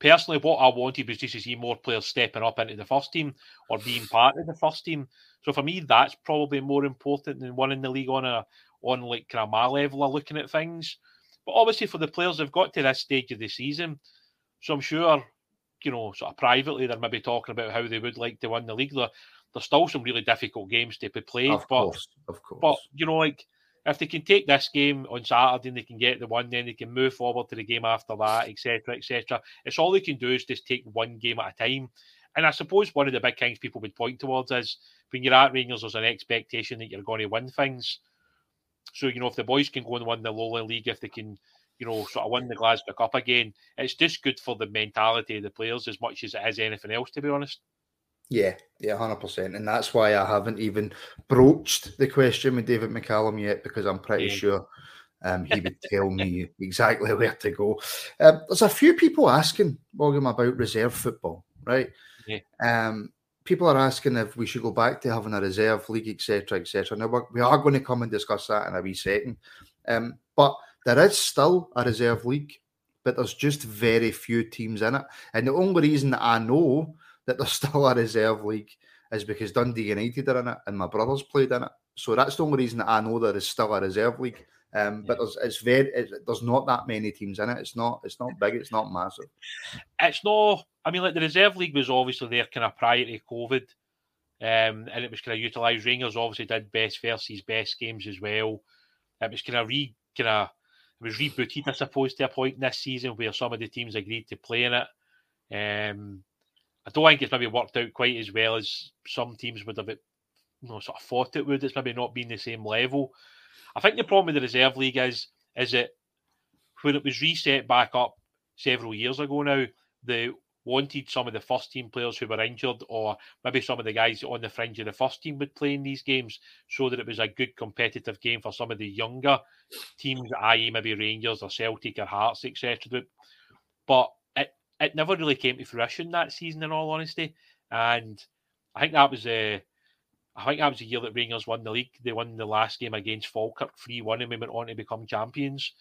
personally, what I wanted was just to see more players stepping up into the first team or being part of the first team. So for me, that's probably more important than winning the league on a on like kind of my level of looking at things. But obviously, for the players they've got to this stage of the season, so I'm sure you know, sort of privately, they're maybe talking about how they would like to win the league. There, there's still some really difficult games to be played. Of but, course, of course. But you know, like if they can take this game on Saturday and they can get the one, then they can move forward to the game after that, etc., etc. It's all they can do is just take one game at a time. And I suppose one of the big things people would point towards is when you're at Rangers, there's an expectation that you're going to win things. So you know, if the boys can go and win the Lowland League, if they can you know, sort of win the Glasgow Cup again. It's just good for the mentality of the players as much as it is anything else, to be honest. Yeah, yeah, hundred percent, and that's why I haven't even broached the question with David McCallum yet because I'm pretty yeah. sure um, he would tell me exactly where to go. Um, there's a few people asking William about reserve football, right? Yeah. Um, people are asking if we should go back to having a reserve league, etc., etc. Now we're, we are going to come and discuss that in a wee second, um, but there is still a reserve league, but there's just very few teams in it. And the only reason that I know that there's still a reserve league is because Dundee United are in it and my brothers played in it. So that's the only reason that I know there is still a reserve league. Um, but there's it's very there's not that many teams in it. It's not it's not big. It's not massive. It's not. I mean, like the reserve league was obviously there kind of prior to COVID, um, and it was kind of utilised. Rangers obviously did best versus best games as well. It was kind of re kind of was rebooted, I suppose, to a point this season where some of the teams agreed to play in it. Um, I don't think it's maybe worked out quite as well as some teams would have you know, sort of thought it would. It's maybe not been the same level. I think the problem with the reserve league is is it when it was reset back up several years ago now, the wanted some of the first team players who were injured, or maybe some of the guys on the fringe of the first team would play in these games, so that it was a good competitive game for some of the younger teams, i.e., maybe Rangers or Celtic or Hearts, etc. But it it never really came to fruition that season, in all honesty. And I think that was a. Uh, think that was the year that Rangers won the league. They won the last game against Falkirk 3 1 and we went on to become champions.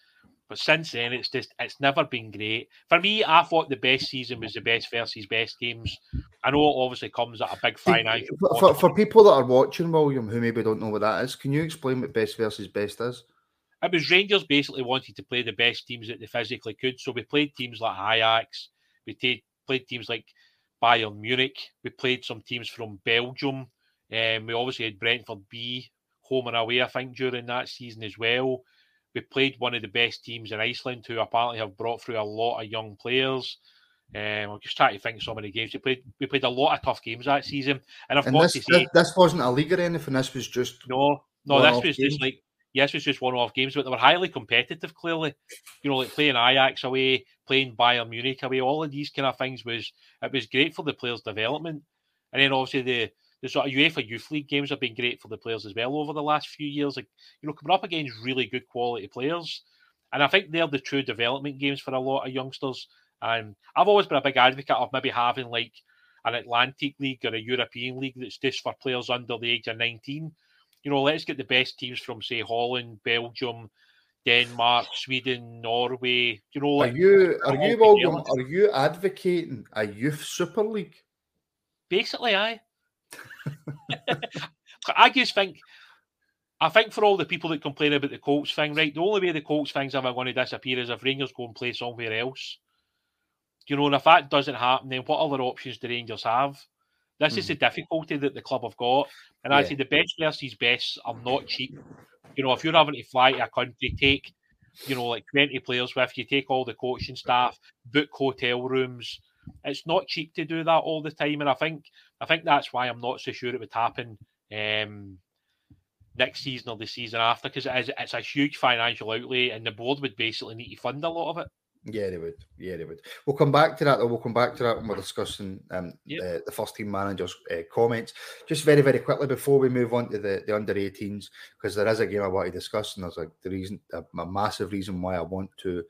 But since then, it's just it's never been great for me. I thought the best season was the best versus best games. I know it obviously comes at a big financial. For, for, for, people that are watching, William, who maybe don't know what that is, can you explain what best versus best is? It was Rangers basically wanted to play the best teams that they physically could. So we played teams like Ajax, we t- played teams like Bayern Munich, we played some teams from Belgium, and um, we obviously had Brentford B home and away. I think during that season as well we played one of the best teams in Iceland who apparently have brought through a lot of young players. Um, I'm just trying to think so many games. We played we played a lot of tough games that season. And I've and got this, to say this wasn't a league or anything, this was just No, no, this was games. just like yes, it was just one off games, but they were highly competitive, clearly. You know, like playing Ajax away, playing Bayern Munich away, all of these kind of things was it was great for the players' development. And then obviously the the sort of UEFA Youth League games have been great for the players as well over the last few years. Like, you know, coming up against really good quality players. And I think they're the true development games for a lot of youngsters. And I've always been a big advocate of maybe having like an Atlantic League or a European League that's just for players under the age of 19. You know, let's get the best teams from, say, Holland, Belgium, Denmark, Sweden, Norway. You know, are you are you William, are you advocating a youth super league? Basically, I. I just think, I think for all the people that complain about the Colts thing, right, the only way the Colts thing's ever going to disappear is if Rangers go and play somewhere else. You know, and if that doesn't happen, then what other options do Rangers have? This mm. is hmm. the difficulty that the club have got. And yeah. I say the best versus best are not cheap. You know, if you're having to fly to a country, take, you know, like 20 players with you, take all the coaching staff, book hotel rooms, it's not cheap to do that all the time, and I think I think that's why I'm not so sure it would happen um, next season or the season after because it is it's a huge financial outlay, and the board would basically need to fund a lot of it. Yeah, they would. Yeah, they would. We'll come back to that. Though. We'll come back to that when we're discussing um, yep. the, the first team managers' uh, comments. Just very, very quickly before we move on to the, the under 18s, because there is a game I want to discuss, and there's a the reason, a, a massive reason why I want to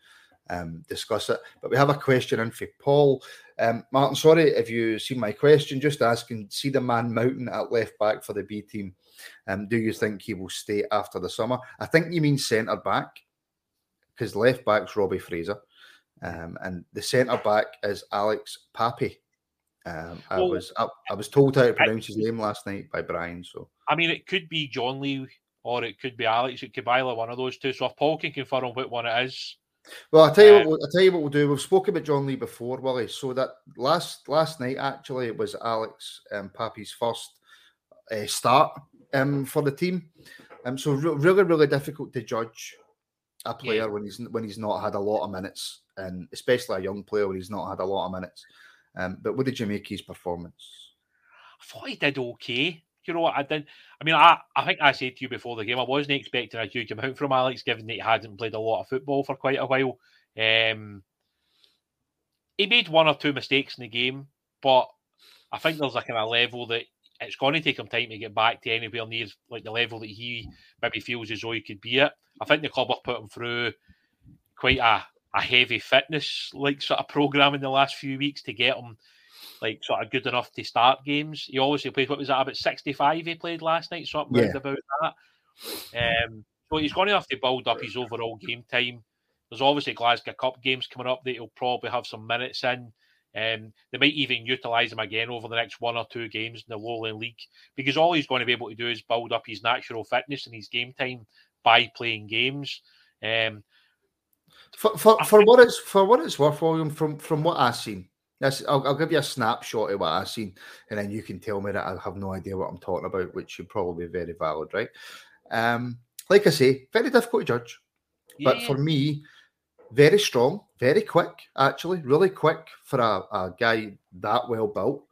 um, discuss it. But we have a question in for Paul. Um, Martin, sorry if you see my question, just asking, see the man Mountain at left back for the B team. Um, do you think he will stay after the summer? I think you mean centre back because left back's Robbie Fraser. Um, and the centre back is Alex Papi. Um, I well, was I, I, was told how to pronounce his name last night by Brian. So I mean, it could be John Lee or it could be Alex. It could be either one of those two. So if Paul can confirm what one it is, well, I'll tell you uh, what. I'll tell you what we'll do. We've spoken about John Lee before, Willie. So that last last night actually it was Alex um, Pappy's first uh, start um, for the team. Um, so re- really, really difficult to judge a player yeah. when he's when he's not had a lot of minutes, and especially a young player when he's not had a lot of minutes. Um, but what did you make his performance? I thought he did okay you know what I did? I mean, I, I think I said to you before the game, I wasn't expecting a huge amount from Alex, given that he hadn't played a lot of football for quite a while. Um, he made one or two mistakes in the game, but I think there's a kind of level that it's going to take him time to get back to anywhere near like the level that he maybe feels as though he could be at. I think the club have put him through quite a, a heavy fitness like sort of program in the last few weeks to get him like sort of good enough to start games. He obviously played what was that about sixty five he played last night, something yeah. about that. Um, so he's going to have to build up his overall game time. There's obviously Glasgow Cup games coming up that he'll probably have some minutes in. Um, they might even utilise him again over the next one or two games in the Lowland League because all he's going to be able to do is build up his natural fitness and his game time by playing games. Um, for for, for what it's for what it's worth, William, from from what I've seen, Yes, I'll, I'll, give you a snapshot of what I've seen, and then you can tell me that I have no idea what I'm talking about, which should probably be very valid, right? Um, like I say, very difficult to judge, yeah. but for me, very strong, very quick, actually, really quick for a, a guy that well built.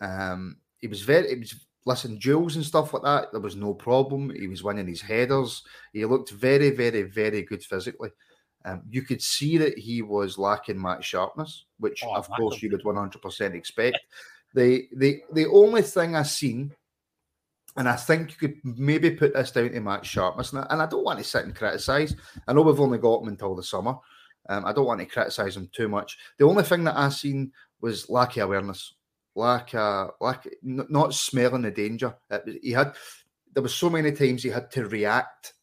Um, he was very, it was listen, duels and stuff like that. There was no problem. He was winning his headers. He looked very, very, very good physically. Um, you could see that he was lacking match sharpness, which Oh, of course you would 100% expect. the the the only thing I've seen, and I think you could maybe put this down to match sharpness, and I, and I don't want to sit and criticise. I know we've only got him until the summer. Um, I don't want to criticise him too much. The only thing that I've seen was lack of awareness, lack uh, lack n- not smelling the danger. Was- he had there was so many times he had to react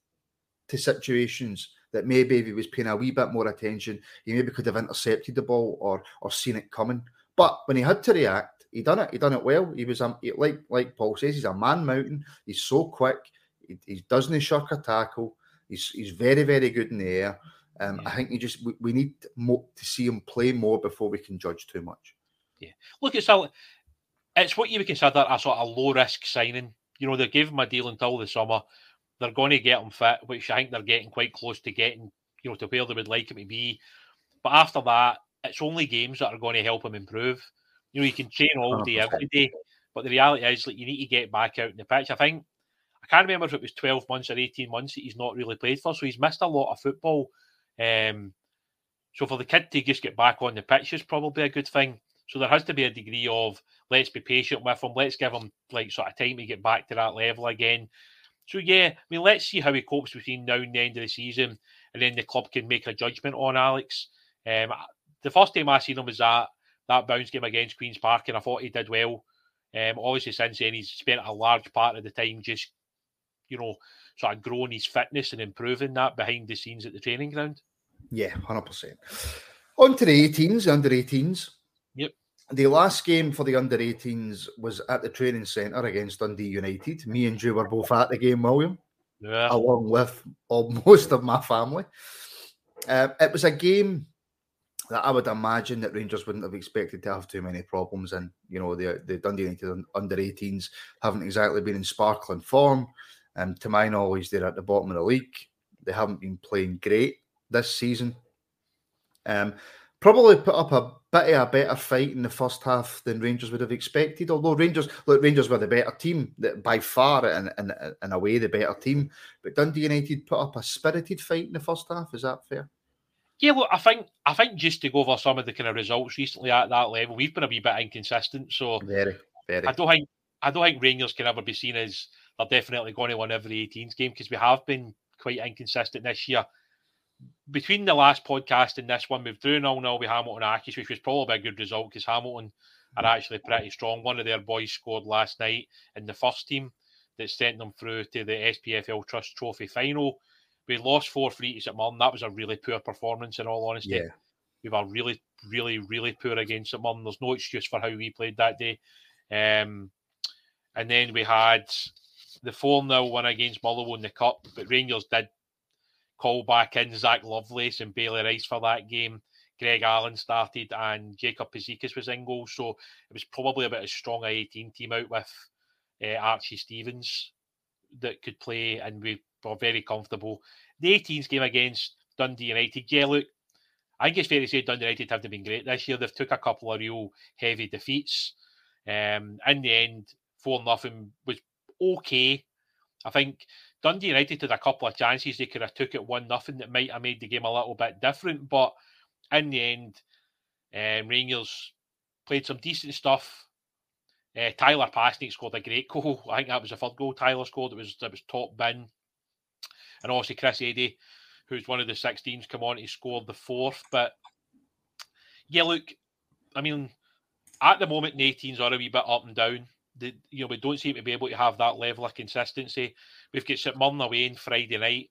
to situations that maybe if he was paying a wee bit more attention, he maybe could have intercepted the ball or or seen it coming. But when he had to react, he done it. He done it well. He was um, like like Paul says, he's a man mountain. He's so quick. He, he doesn't shirk a tackle. He's he's very very good in the air. Um, I think you just we, we need more to see him play more before we can judge too much. Yeah, look, it's a, it's what you would consider a sort of low risk signing. You know, they gave him a deal until the summer. They're going to get him fit, which I think they're getting quite close to getting, you know, to where they would like him to be. But after that, it's only games that are going to help him improve. You know, you can train all day, every day, but the reality is, like, you need to get back out in the pitch. I think I can't remember if it was twelve months or eighteen months that he's not really played for, so he's missed a lot of football. Um, so for the kid to just get back on the pitch is probably a good thing. So there has to be a degree of let's be patient with him, let's give him like sort of time to get back to that level again. So yeah, I mean, let's see how he copes between now and the end of the season, and then the club can make a judgment on Alex. Um, the first time I seen him was that that bounce game against Queens Park, and I thought he did well. Um, obviously, since then he's spent a large part of the time just, you know, sort of growing his fitness and improving that behind the scenes at the training ground. Yeah, hundred percent. On to the 18s, under 18s. The last game for the under 18s was at the training centre against Dundee United. Me and you were both at the game, William, Yeah, along with all, most of my family. Uh, it was a game that I would imagine that Rangers wouldn't have expected to have too many problems in. You know, the the Dundee United un- under 18s haven't exactly been in sparkling form. Um, to my knowledge, they're at the bottom of the league. They haven't been playing great this season. Um, probably put up a bit of a better fight in the first half than Rangers would have expected. Although Rangers, look, Rangers were the better team, by far, and in, in, in a way, the better team. But Dundee United put up a spirited fight in the first half. Is that fair? Yeah, look, I think I think just to go over some of the kind of results recently at that level, we've been a wee bit inconsistent. So Very, very. I don't think I don't think Rangers can ever be seen as they're definitely going to win every 18s game because we have been quite inconsistent this year. Between the last podcast and this one, we've drew nil nil with Hamilton Accies, which was probably a good result because Hamilton are actually pretty strong. One of their boys scored last night in the first team that sent them through to the SPFL Trust Trophy final. We lost four frees St Mirren. That was a really poor performance, in all honesty. yeah, We were really, really, really poor against St Mirren. There's no excuse for how we played that day. Um, and then we had the 4 0 win against Motherwell in the Cup, but Rangers did call back in Zak Lovelace and Bailey Rice for that game. Greg Allen started and Jacob Pazikas was in goal. So it was probably about as strong a 18 team out with uh, Archie Stevens that could play, and we were very comfortable. The 18s game against Dundee United, yeah, look, I think it's fair to say Dundee United haven't been great this year. They've took a couple of real heavy defeats. Um, in the end, four nothing was okay. I think Dundee United had a couple of chances they could have took it one nothing that might have made the game a little bit different, but in the end, um, Rangers played some decent stuff. Uh, Tyler Pasnick scored a great goal. I think that was the third goal Tyler scored. It was it was top bin, and obviously Chris Eddy, who's one of the 16s, come on, he scored the fourth. But yeah, look, I mean, at the moment, the 18s are a wee bit up and down. The, you know, we don't seem to be able to have that level of consistency. We've got St Mirren away on Friday night,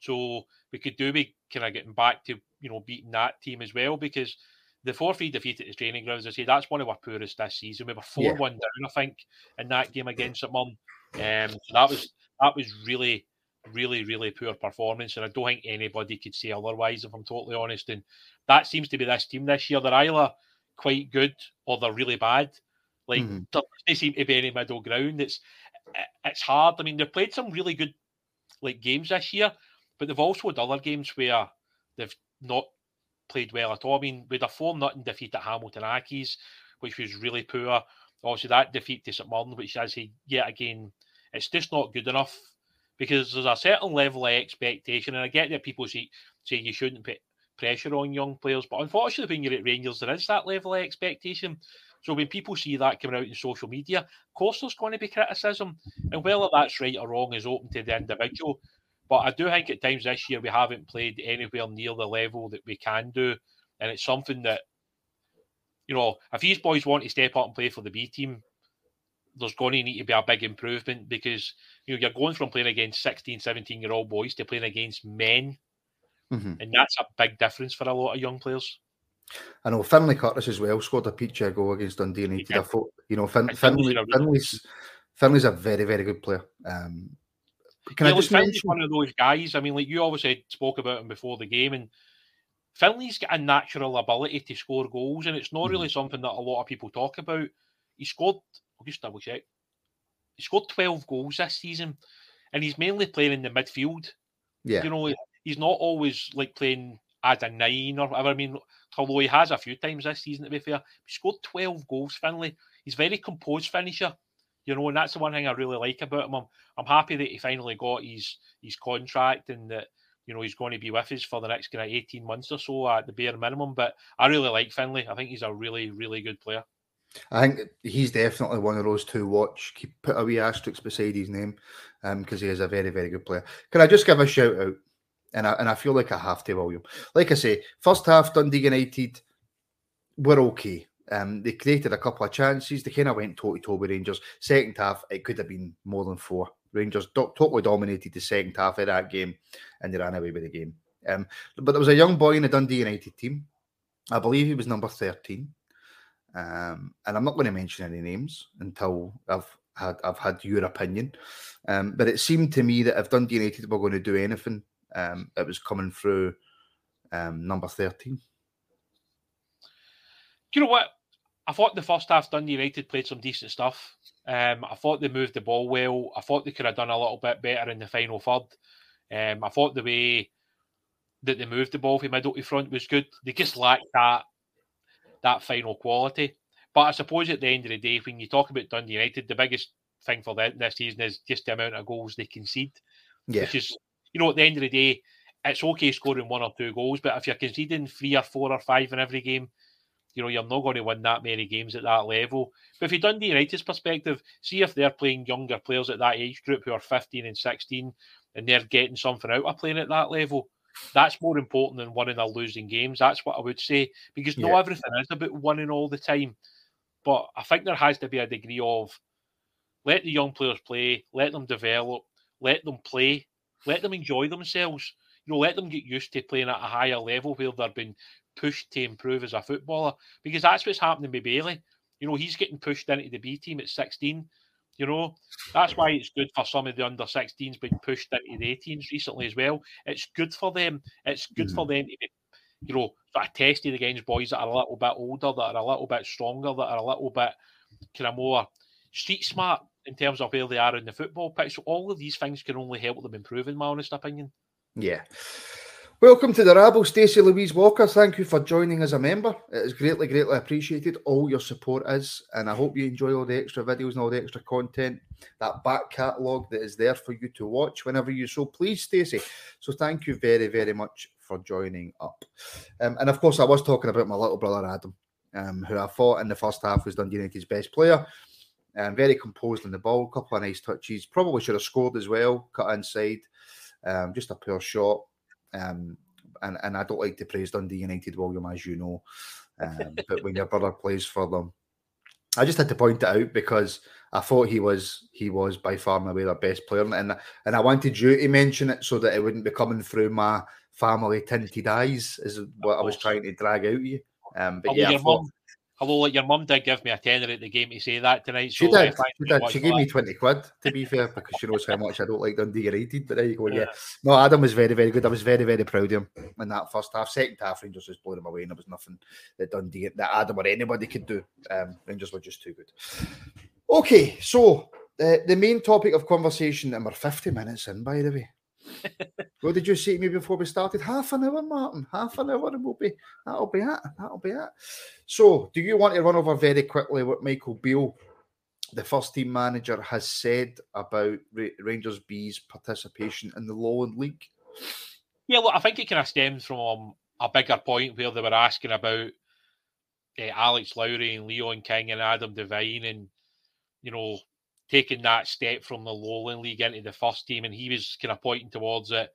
so we could do be kind of getting back to you know beating that team as well because the four three defeat at the training grounds. I say that's one of our poorest this season. We were four one down, I think, in that game against St Mirren. Um, so that was that was really, really, really poor performance, and I don't think anybody could say otherwise. If I'm totally honest, and that seems to be this team this year. They're either quite good or they're really bad. Like Mhm. there doesn't seem to be any middle ground. It's it's hard. I mean, they've played some really good like games this year, but they've also had other games where they've not played well at all. I mean, with a four nothing defeat at Hamilton Accies, which was really poor. Obviously, that defeat to St Mirren, which as he yet again, it's just not good enough because there's a certain level of expectation, and I get that people say say you shouldn't put pressure on young players. But unfortunately, when you're at Rangers, there is that level of expectation. So when people see that coming out in social media, of course there's going to be criticism. And whether that's right or wrong is open to the individual. But I do think at times this year we haven't played anywhere near the level that we can do. And it's something that, you know, if these boys want to step up and play for the B team, there's going to need to be a big improvement because you know you're going from playing against 16, 17 year old boys to playing against men. Mm-hmm. And that's a big difference for a lot of young players. I know Finlay Curtis as well scored a peachy goal against Dundee. I thought, you know, fin- Finlay, Finlay's, Finlay's a very, very good player. Um, can yeah, I just mention one of those guys? I mean, like you obviously spoke about him before the game, and Finlay's got a natural ability to score goals, and it's not mm-hmm. really something that a lot of people talk about. He scored I'll just double check. He scored 12 goals this season, and he's mainly playing in the midfield. Yeah. You know, he's not always like playing as a nine or whatever. I mean, although he has a few times this season, to be fair, he scored 12 goals, Finlay. He's very composed finisher, you know, and that's the one thing I really like about him. I'm, I'm happy that he finally got his his contract and that, you know, he's going to be with us for the next kind of 18 months or so at the bare minimum. But I really like Finlay. I think he's a really, really good player. I think he's definitely one of those to watch. Keep put a wee asterisk beside his name because um, he is a very, very good player. Can I just give a shout out? And I, and I feel like I have to, William. Like I say, first half, Dundee United were okay. Um, they created a couple of chances. They kind of went toe to toe with Rangers. Second half, it could have been more than four. Rangers do- totally dominated the second half of that game and they ran away with the game. Um, but there was a young boy in the Dundee United team. I believe he was number 13. Um, and I'm not going to mention any names until I've had I've had your opinion. Um, but it seemed to me that if Dundee United were going to do anything, um, it was coming through um, number 13. you know what? I thought the first half Dundee United played some decent stuff. Um, I thought they moved the ball well. I thought they could have done a little bit better in the final third. Um, I thought the way that they moved the ball from middle to front was good. They just lacked that that final quality. But I suppose at the end of the day, when you talk about Dundee United, the biggest thing for them this season is just the amount of goals they concede. Yeah. Which is, you know, at the end of the day, it's okay scoring one or two goals, but if you're conceding three or four or five in every game, you know, you're not going to win that many games at that level. But if you Dundee United's perspective, see if they're playing younger players at that age group who are 15 and 16 and they're getting something out of playing at that level, that's more important than winning or losing games. That's what I would say because not everything is about winning all the time. But I think there has to be a degree of let the young players play, let them develop, let them play, let them enjoy themselves. You know, let them get used to playing at a higher level where they're being pushed to improve as a footballer. Because that's what's happening with Bailey. You know, he's getting pushed into the B team at 16 you know, that's why it's good for some of the under 16s being pushed into the 18s recently as well. It's good for them. It's good mm-hmm. for them to be, you know, sort of tested against boys that are a little bit older, that are a little bit stronger, that are a little bit kind of more street smart in terms of where they are in the football pitch. So all of these things can only help them improve, in my honest opinion. Yeah. Welcome to the Rabble, Stacey Louise Walker. Thank you for joining as a member. It is greatly, greatly appreciated. All your support is, and I hope you enjoy all the extra videos and all the extra content, that back catalogue that is there for you to watch whenever you so please, Stacey. So thank you very, very much for joining up. Um, and of course, I was talking about my little brother Adam, um, who I thought in the first half was Dundee United's best player. And um, very composed on the ball, a couple of nice touches. Probably should have scored as well, cut inside. Um, just a poor shot um, and, and I don't like to praise Dundee United, William, as you know. Um, but when your brother plays for them, I just had to point it out because I thought he was he was by far and away their best player, and and I wanted you to mention it so that it wouldn't be coming through my family tinted eyes, is what I was trying to drag out of you. Um, but yeah, I thought, Although, like your mum did give me a tenner at the game to say that tonight. She so did. She, did. she gave me twenty quid to be fair because she knows how much I don't like Dundee United. But there you go. Yeah. yeah. No, Adam was very, very good. I was very, very proud of him in that first half. Second half, Rangers was blowing him away, and there was nothing that Dundee, that Adam or anybody could do. Um, Rangers were just too good. Okay, so uh, the main topic of conversation, and we're fifty minutes in, by the way what did you say to me before we started? Half an hour, Martin. Half an hour, and we'll be that'll be it. That'll be it. So, do you want to run over very quickly what Michael Beale, the first team manager, has said about Rangers B's participation in the Lowland League? Yeah, well, I think it kind of stems from um, a bigger point where they were asking about uh, Alex Lowry and Leon King and Adam Devine and, you know, taking that step from the Lowland League into the first team. And he was kind of pointing towards it.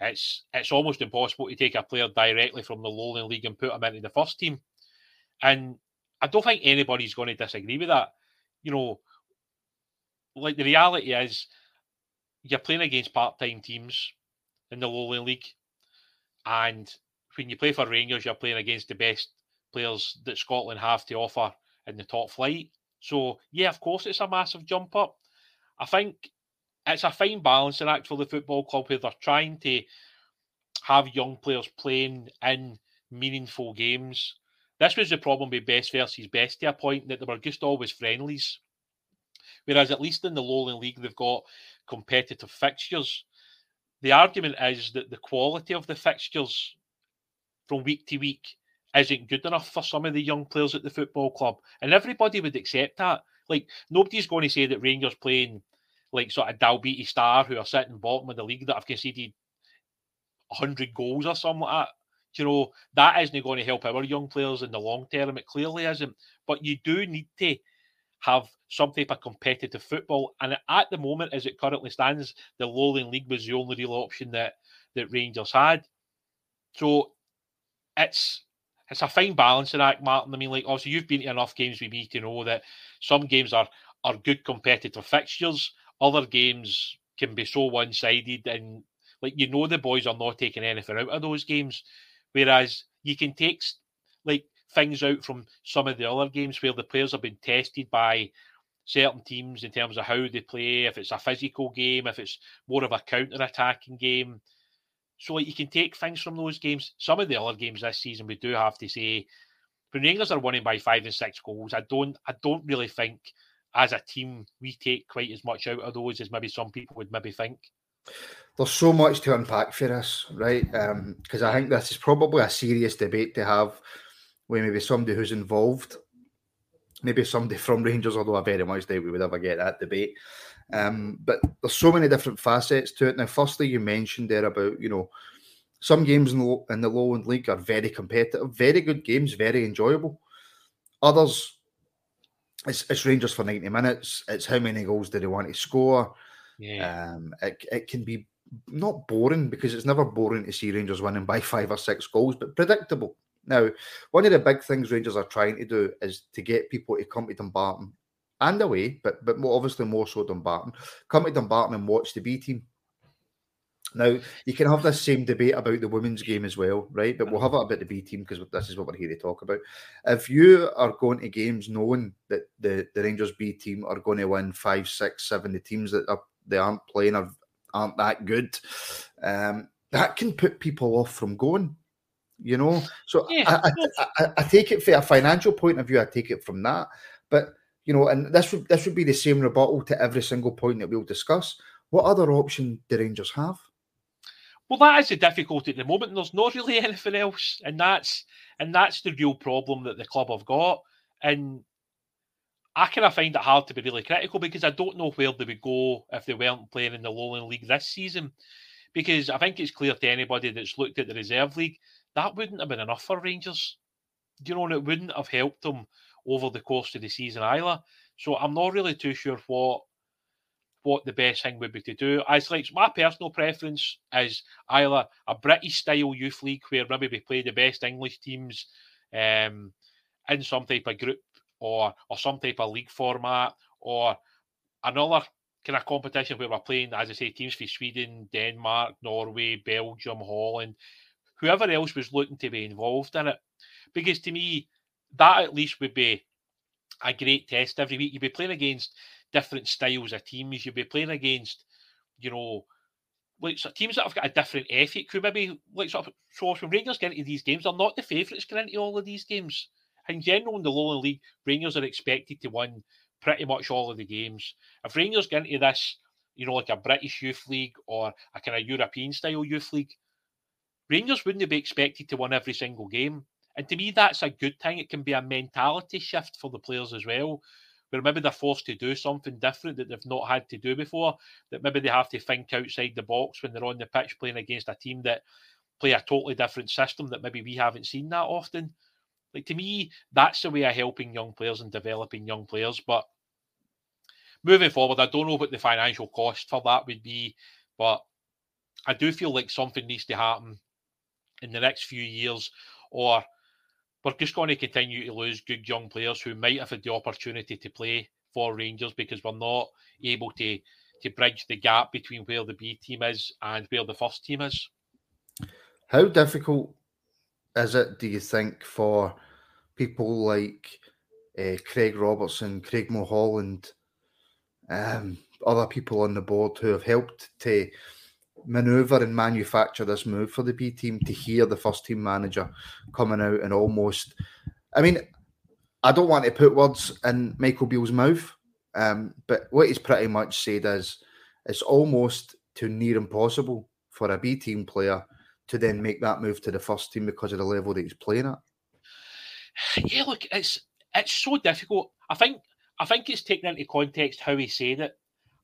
It's it's almost impossible to take a player directly from the Lowland League and put him into the first team. And I don't think anybody's going to disagree with that. You know, like the reality is you're playing against part-time teams in the Lowland League, and when you play for Rangers, you're playing against the best players that Scotland have to offer in the top flight. So yeah, of course, it's a massive jump up. I think it's a fine balancing act for the football club where they're trying to have young players playing in meaningful games. This was the problem with best versus best to a point that they were just always friendlies. Whereas at least in the Lowland League, they've got competitive fixtures. The argument is that the quality of the fixtures from week to week isn't good enough for some of the young players at the football club. And everybody would accept that. Like, nobody's going to say that Rangers playing like sort of Dalbeattie Star, who are sitting bottom of the league that have conceded 100 goals or something like that. You know, that isn't going to help our young players in the long term. It clearly isn't. But you do need to have some type of competitive football. And at the moment, as it currently stands, the Lowland League was the only real option that that Rangers had. So it's it's a fine balancing act, Martin. I mean, like obviously you've been to enough games with me to know that some games are are good competitive fixtures. Other games can be so one sided, and like you know the boys are not taking anything out of those games. Whereas you can take like things out from some of the other games where the players have been tested by certain teams in terms of how they play, if it's a physical game, if it's more of a counter attacking game. So you can take things from those games. Some of the other games this season, we do have to say, when Rangers are winning by five and six goals, I don't, I don't really think as a team we take quite as much out of those as maybe some people would maybe think. There's so much to unpack for us, right? Because um, I think this is probably a serious debate to have with maybe somebody who's involved, maybe somebody from Rangers, although I very much doubt we would ever get that debate. Um, but there's so many different facets to it. Now, firstly, you mentioned there about you know some games in the in the low Lowland League are very competitive, very good games, very enjoyable. Others, it's, it's Rangers for 90 minutes. It's how many goals do they want to score. Yeah. Um, it, it can be not boring because it's never boring to see Rangers winning by five or six goals, but predictable. Now, one of the big things Rangers are trying to do is to get people to come to Dumbarton and away, but but more, obviously more so Dumbarton. Come to Dumbarton and watch the B team. Now you can have this same debate about the women's game as well, right? But we'll have it about the B team because this is what we're here to talk about. If you are going to games knowing that the, the Rangers B team are going to win five, six, seven, the teams that are they aren't playing are aren't that good, um, that can put people off from going. You know, so yeah. I, I, I, I take it from a financial point of view. I take it from that, but you know, and this would this would be the same rebuttal to every single point that we'll discuss. What other option do Rangers have? Well, that is the difficulty at the moment. There's not really anything else, and that's and that's the real problem that the club have got. And I kind of find it hard to be really critical because I don't know where they would go if they weren't playing in the Lowland League this season. Because I think it's clear to anybody that's looked at the reserve league that wouldn't have been enough for Rangers. You know, and it wouldn't have helped them over the course of the season either. So I'm not really too sure what what the best thing would be to do. As like my personal preference is either a British style youth league where maybe we play the best English teams um, in some type of group or or some type of league format or another kind of competition where we're playing, as I say, teams from Sweden, Denmark, Norway, Belgium, Holland, whoever else was looking to be involved in it. Because to me, that at least would be a great test every week. You'd be playing against different styles of teams. You'd be playing against, you know, like so teams that have got a different ethic. Who maybe like sort of so when Rangers get into these games, they're not the favourites getting into all of these games. In general, in the Lowland League, Rangers are expected to win pretty much all of the games. If Rangers get into this, you know, like a British youth league or a kind of European style youth league, Rangers wouldn't be expected to win every single game. And to me, that's a good thing. It can be a mentality shift for the players as well, where maybe they're forced to do something different that they've not had to do before, that maybe they have to think outside the box when they're on the pitch playing against a team that play a totally different system that maybe we haven't seen that often. Like to me, that's the way of helping young players and developing young players. But moving forward, I don't know what the financial cost for that would be, but I do feel like something needs to happen in the next few years, or we're just going to continue to lose good young players who might have had the opportunity to play for Rangers because we're not able to to bridge the gap between where the B team is and where the first team is. How difficult is it, do you think, for people like uh, Craig Robertson, Craig Mulholland, um, other people on the board who have helped to maneuver and manufacture this move for the B team to hear the first team manager coming out and almost, I mean, I don't want to put words in Michael Beale's mouth, um, but what he's pretty much said is it's almost to near impossible for a B team player to then make that move to the first team because of the level that he's playing at. Yeah, look, it's it's so difficult. I think I think it's taken into context how he said it.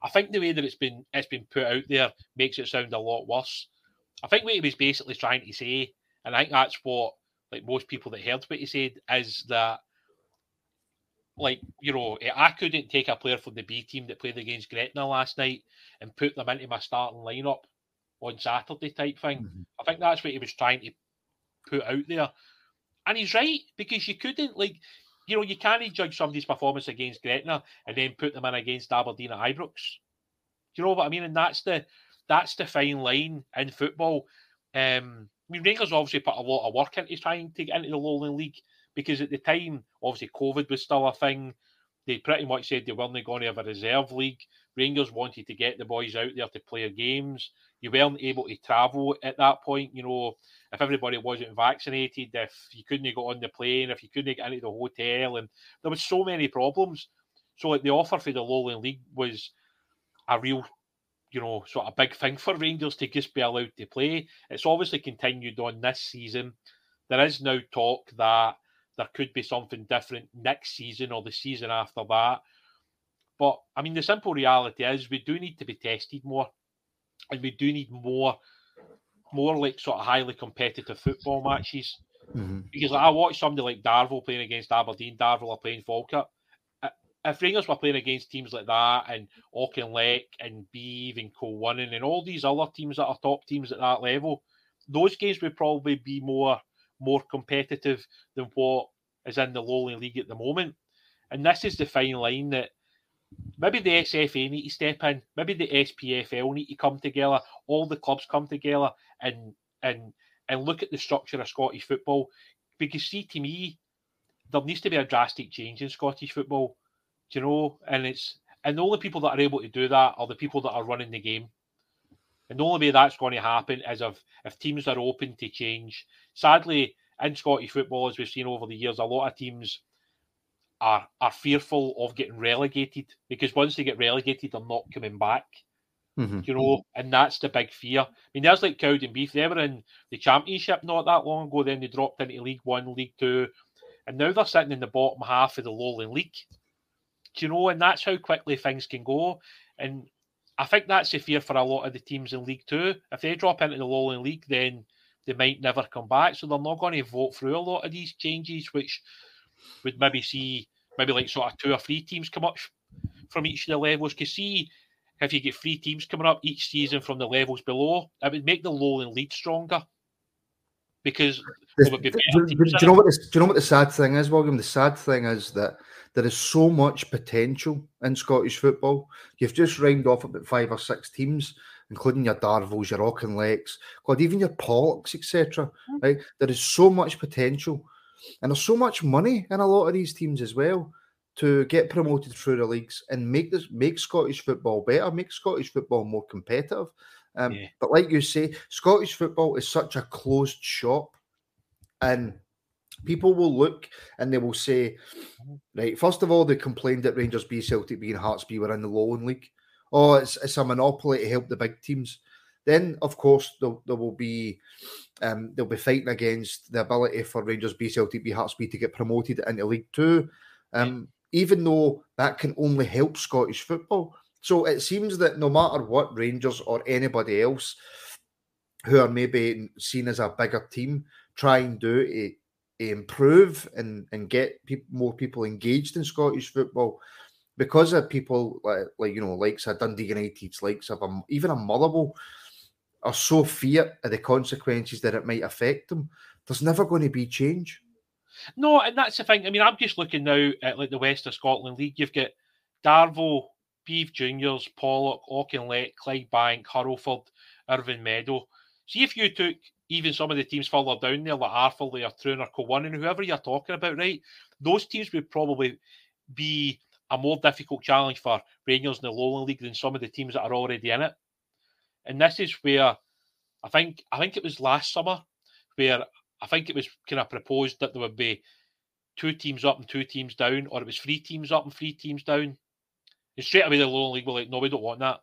I think the way that it's been it's been put out there makes it sound a lot worse. I think what he was basically trying to say, and I think that's what like most people that heard what he said is that like you know I couldn't take a player from the B team that played against Gretna last night and put them into my starting lineup on Saturday type thing. Mm-hmm. I think that's what he was trying to put out there. And he's right, because you couldn't like you know, you can't judge somebody's performance against Gretna and then put them in against Aberdeen at Ibrox. You know what I mean? And that's the that's the fine line in football. Um, I mean, Rangers obviously put a lot of work into trying to get into the Lowland League because at the time, obviously, COVID was still a thing. They pretty much said they weren't going to have a reserve league. Rangers wanted to get the boys out there to play games. You weren't able to travel at that point. You know, if everybody wasn't vaccinated, if you couldn't get on the plane, if you couldn't get into the hotel, and there was so many problems. So like the offer for the Lowland League was a real, you know, sort of big thing for Rangers to just be allowed to play. It's obviously continued on this season. There is now talk that there could be something different next season or the season after that. But I mean, the simple reality is we do need to be tested more, and we do need more more like sort of highly competitive football matches. Mm-hmm. Because like, I watched somebody like Darvel playing against Aberdeen, Darvel are playing Falkirk. If Rangers were playing against teams like that and Auchinleck and Beith and Kilwinning and all these other teams that are top teams at that level, those games would probably be more more competitive than what is in the Lowland League at the moment. And this is the fine line that maybe the SFA need to step in, maybe the SPFL need to come together, all the clubs come together and and and look at the structure of Scottish football. Because see to me, there needs to be a drastic change in Scottish football. Do you know? And it's and the only people that are able to do that are the people that are running the game. And the only way that's going to happen is if if teams are open to change. Sadly, in Scottish football, as we've seen over the years, a lot of teams are are fearful of getting relegated because once they get relegated, they're not coming back. Mm-hmm. You know, and that's the big fear. I mean, there's like Cowdenbeath. They were in the championship not that long ago. Then they dropped into League One, League Two, and now they're sitting in the bottom half of the Lowland League. Do you know? And that's how quickly things can go. And I think that's the fear for a lot of the teams in League Two. If they drop into the Lowland League, then they might never come back. So they're not going to vote through a lot of these changes, which would maybe see maybe like sort of two or three teams come up from each of the levels. Because see, if you get three teams coming up each season from the levels below, it would make the Lowland League stronger. Because do, do, do, you know what the, do you know what the sad thing is, William? The sad thing is that there is so much potential in Scottish football. You've just rhymed off about five or six teams, including your Darvels, your Auchinlecks, God, even your Polloks, etc. Hmm. Right? There is so much potential and there's so much money in a lot of these teams as well to get promoted through the leagues and make this make Scottish football better, make Scottish football more competitive. Um, yeah. But like you say, Scottish football is such a closed shop, and people will look and they will say, right, first of all, they complained that Rangers B, Celtic B, and Hearts B were in the Lowland League. Oh, it's, it's a monopoly to help the big teams. Then, of course, there, there will be um, they'll be fighting against the ability for Rangers B, Celtic B, Hearts B to get promoted into League Two. Um, even though that can only help Scottish football. So it seems that no matter what Rangers or anybody else who are maybe seen as a bigger team try and do to, improve and, and get people, more people engaged in Scottish football, because of people like, like you know, likes of Dundee United's, likes of a, even a Motherwell, are so fear of the consequences that it might affect them. There's never going to be change. No, and that's the thing. I mean, I'm just looking now at like the West of Scotland League. You've got Darvel, Beith Juniors, Pollok, Auchinleck, Clydebank, Hurlford, Irvine Meadow. See if you took even some of the teams further down there, like Arthurlie or Troon or Co1 and whoever you're talking about, right? Those teams would probably be a more difficult challenge for Rangers in the Lowland League than some of the teams that are already in it. And this is where I think I think it was last summer where I think it was kind of proposed that there would be two teams up and two teams down, or it was three teams up and three teams down. And straight away the lower League were like, no, we don't want that.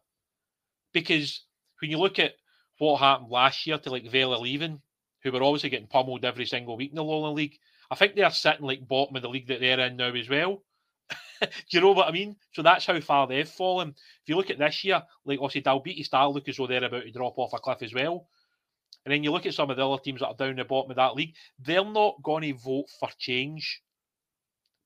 Because when you look at what happened last year to like of Leven, who were obviously getting pummeled every single week in the lower League, I think they are sitting like bottom of the league that they're in now as well. Do you know what I mean? So that's how far they've fallen. If you look at this year, like obviously Dalbeattie Star look as though they're about to drop off a cliff as well. And then you look at some of the other teams that are down the bottom of that league, they're not going to vote for change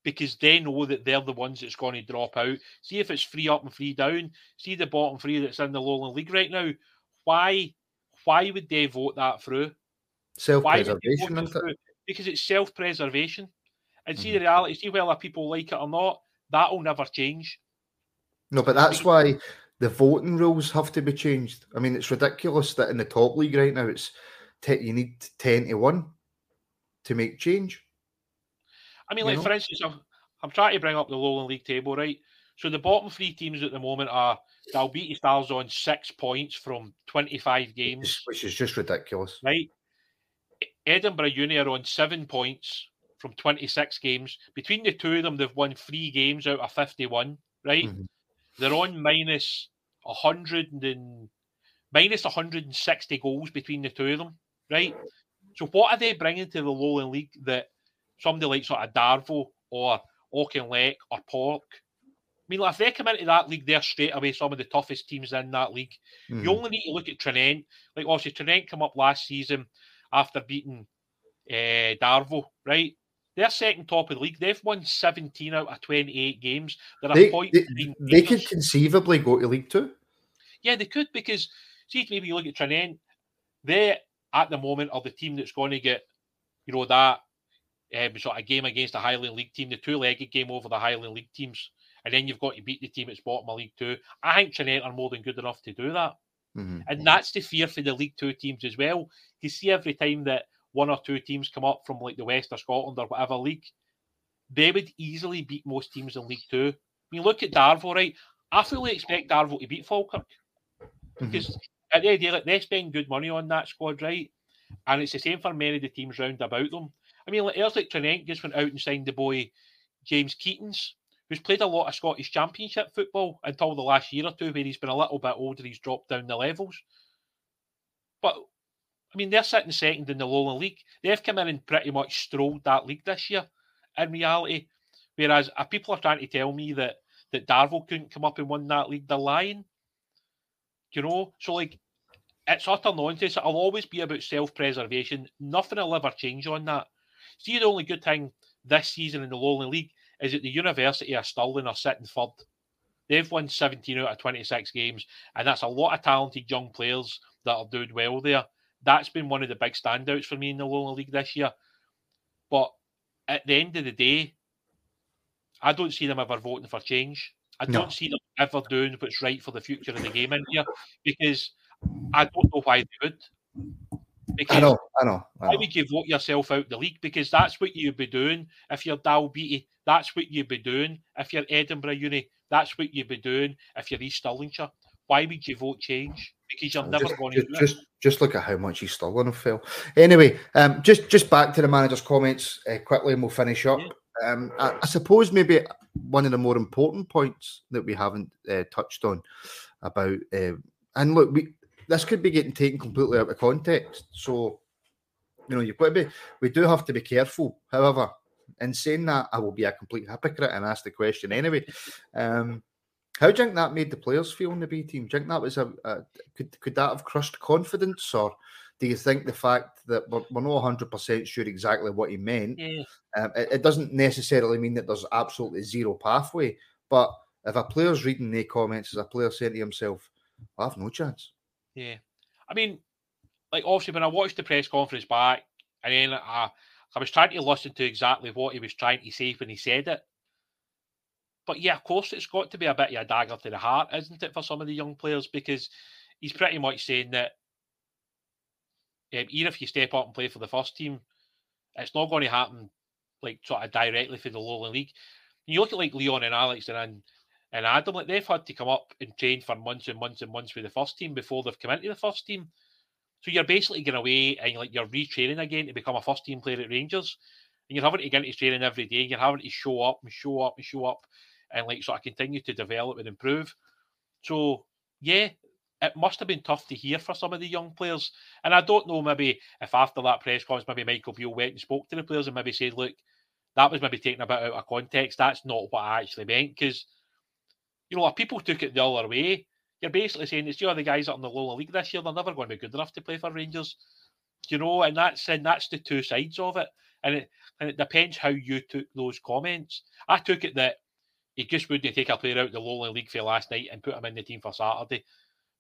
because they know that they're the ones that's going to drop out. See if it's three up and three down. See the bottom three that's in the Lowland League right now. Why why would they vote that through? Self preservation, it? Because it's self preservation. And see Mhm. the reality, see whether people like it or not, that'll never change. No, but that's why the voting rules have to be changed. I mean, it's ridiculous that in the top league right now, it's te- you need ten to one to make change. I mean, You like know? for instance, I'm, I'm trying to bring up the Lowland League table, right? So the bottom three teams at the moment are Dalbeattie Stars on six points from 25 games, Which- is just ridiculous. right? Edinburgh Uni are on seven points from 26 games. Between the two of them, they've won three games out of 51, right? Mhm. They're on minus 100 and minus 160 goals between the two of them, right? So what are they bringing to the Lowland League that somebody like sort of Darvel or Auchinleck or Pork? I mean, like if they come into that league, they're straight away some of the toughest teams in that league. You Mhm. only need to look at Tranent. Like obviously Tranent come up last season after beating uh, Darvel, right? They're second top of the league. They've won 17 out of 28 games. They're a point they, they could conceivably go to League Two. Yeah, they could because see maybe you look at Tranent, they at the moment are the team that's going to get, you know, that um, sort of game against the Highland League team, the two-legged game over the Highland League teams, and then you've got to beat the team that's bottom of League Two. I think Tranent are more than good enough to do that. Mhm. And that's the fear for the League Two teams as well. You see every time that one or two teams come up from like the West or Scotland or whatever league, they would easily beat most teams in League Two. I mean, look at Darvel, right? I fully expect Darvel to beat Falkirk Mhm. because at the end of the day, they spend good money on that squad, right? And it's the same for many of the teams round about them. I mean, like, there's like Tranent just went out and signed the boy James Keatings, who's played a lot of Scottish Championship football until the last year or two, where he's been a little bit older, he's dropped down the levels. But I mean, they're sitting second in the Lowland League. They've come in and pretty much strolled that league this year. In reality, whereas if people are trying to tell me that that Darvel couldn't come up and win that league, they're lying. You know, so like it's utter nonsense. It'll always be about self-preservation. Nothing will ever change on that. See, the only good thing this season in the Lowland League is that the University of Stirling are sitting third. They've won 17 out of 26 games, and that's a lot of talented young players that are doing well there. That's been one of the big standouts for me in the Lowland League this year. But at the end of the day, I don't see them ever voting for change. I No. don't see them ever doing what's right for the future of the game in here because I don't know why they would. Because I know, I know. I why would you vote yourself out the league? Because that's what you'd be doing if you're Dalbeattie. That's what you'd be doing if you're Edinburgh Uni. That's what you'd be doing if you're East Stirlingshire. Why would you vote change? Because you're never just, going to just, just, just look at how much East Stirling have fell. Anyway, um, just just back to the manager's comments uh, quickly, and we'll finish up. Um, I, I suppose maybe one of the more important points that we haven't uh, touched on about, uh, and look, we this could be getting taken completely out of context. So, you know, you've got to be. We do have to be careful. However, In saying that, I will be a complete hypocrite and ask the question anyway. Um, how do you think that made the players feel in the B team? Do you think that was a, a could could that have crushed confidence, or do you think the fact that we're, we're not 100 percent sure exactly what he meant? Yeah. Um, it, it, doesn't necessarily mean that there's absolutely zero pathway, but if a player's reading the comments as a player saying to himself, I have no chance. Yeah. I mean, like obviously when I watched the press conference back and then I, I was trying to listen to exactly what he was trying to say when he said it. But yeah, of course, it's got to be a bit of a dagger to the heart, isn't it, for some of the young players? Because he's pretty much saying that um, even if you step up and play for the first team, it's not going to happen like sort of directly for the Lowland League. You look at like Leon and Alex and and Adam, like they've had to come up and train for months and months and months with the first team before they've come into the first team. So you're basically going away and like you're retraining again to become a first team player at Rangers. And you're having to get into training every day. You're having to show up and show up and show up and like sort of continue to develop and improve. So yeah, it must have been tough to hear for some of the young players. And I don't know maybe if after that press conference, maybe Michael Beale went and spoke to the players and maybe said, look, that was maybe taken a bit out of context. That's not what I actually meant. Because, you know, if people took it the other way, you're basically saying it's you know, the guys that are in the lower league this year, they're never going to be good enough to play for Rangers. You know, and that's and that's the two sides of it. And it and it depends how you took those comments. I took it that he just wouldn't take a player out of the lowland league for last night and put him in the team for Saturday.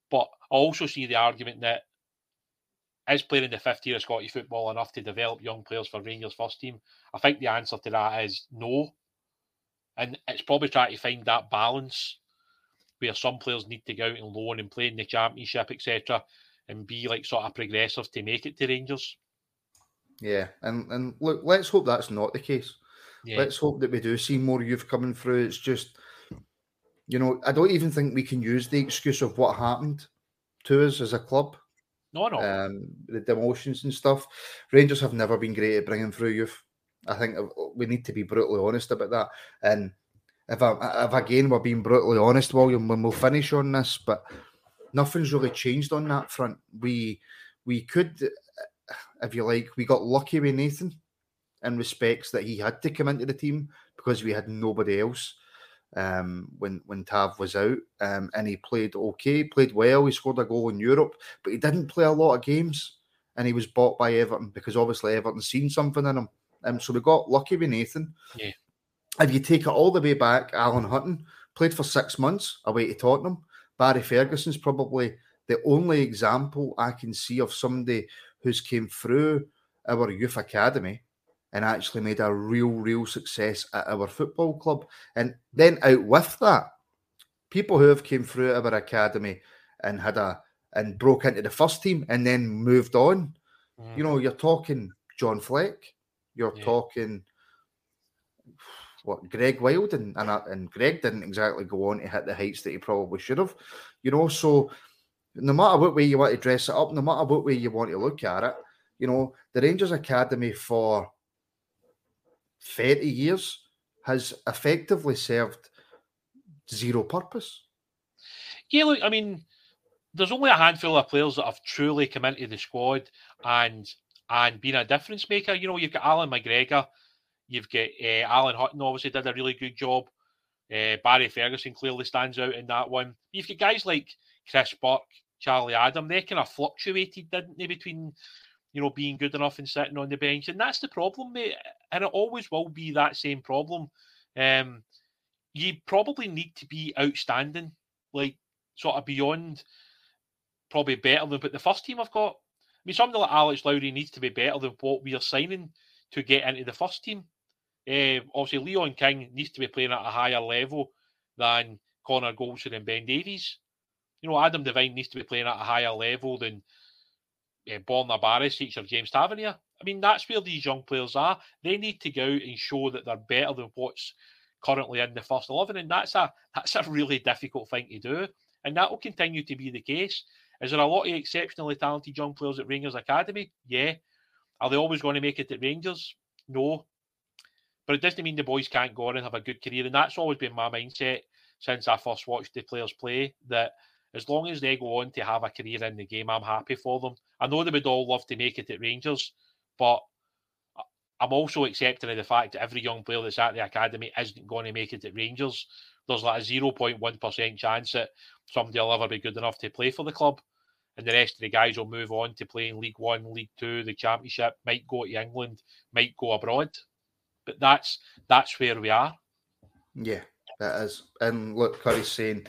But I also see the argument that is playing the fifth year of Scottish football enough to develop young players for Rangers first team? I think the answer to that is no. And it's probably trying to find that balance where some players need to go out and loan and play in the championship, etc., and be like sort of progressive to make it to Rangers. Yeah, and and look, let's hope that's not the case. Yeah. Let's hope that we do see more youth coming through. It's just, you know, I don't even think we can use the excuse of what happened to us as a club. No, no. Um, the demotions and stuff. Rangers have never been great at bringing through youth. I think we need to be brutally honest about that. And if I, if again we're being brutally honest, William, when we'll finish on this, but nothing's really changed on that front. We we could, if you like, we got lucky with Nathan in respects that he had to come into the team because we had nobody else um, when when Tav was out, um, and he played okay, played well. He scored a goal in Europe, but he didn't play a lot of games, and he was bought by Everton because obviously Everton seen something in him. Um, so we got lucky with Nathan. Yeah if you take it all the way back, Alan Hutton played for six months away to Tottenham. Barry Ferguson's probably the only example I can see of somebody who's came through our youth academy and actually made a real, real success at our football club. And then out with that, people who have came through our academy and had a and broke into the first team and then moved on. Mm. You know, you're talking John Fleck, you're yeah. talking what Greg Wylde and and, and Greg didn't exactly go on to hit the heights that he probably should have. You know, so no matter what way you want to dress it up, no matter what way you want to look at it, you know, the Rangers Academy for 30 years has effectively served zero purpose. Yeah, look, I mean, there's only a handful of players that have truly come into the squad and and been a difference maker. You know, you've got Allan McGregor, You've got uh, Alan Hutton obviously did a really good job. Uh, Barry Ferguson clearly stands out in that one. You've got guys like Chris Burke, Charlie Adam. They kind of fluctuated, didn't they, between you know being good enough and sitting on the bench, and that's the problem, mate. And it always will be that same problem. Um, you probably need to be outstanding, like sort of beyond probably better than. But the first team I've got, I mean, somebody like Alex Lowry needs to be better than what we are signing to get into the first team. Uh, obviously, Leon King needs to be playing at a higher level than Connor Goldson and Ben Davies. You know, Adam Devine needs to be playing at a higher level than uh, Borna Barisic or James Tavernier. I mean, that's where these young players are. They need to go out and show that they're better than what's currently in the first eleven, and that's a that's a really difficult thing to do, and that will continue to be the case. Is there a lot of exceptionally talented young players at Rangers Academy? Yeah. Are they always going to make it at Rangers? No. But it doesn't mean the boys can't go on and have a good career. And that's always been my mindset since I first watched the players play that as long as they go on to have a career in the game, I'm happy for them. I know they would all love to make it at Rangers, but I'm also accepting of the fact that every young player that's at the academy isn't going to make it at Rangers. There's like a 0.1% chance that somebody will ever be good enough to play for the club. And the rest of the guys will move on to playing League One, League Two, the Championship, might go to England, might go abroad. But that's that's where we are. Yeah, that is. And look, Curry's saying,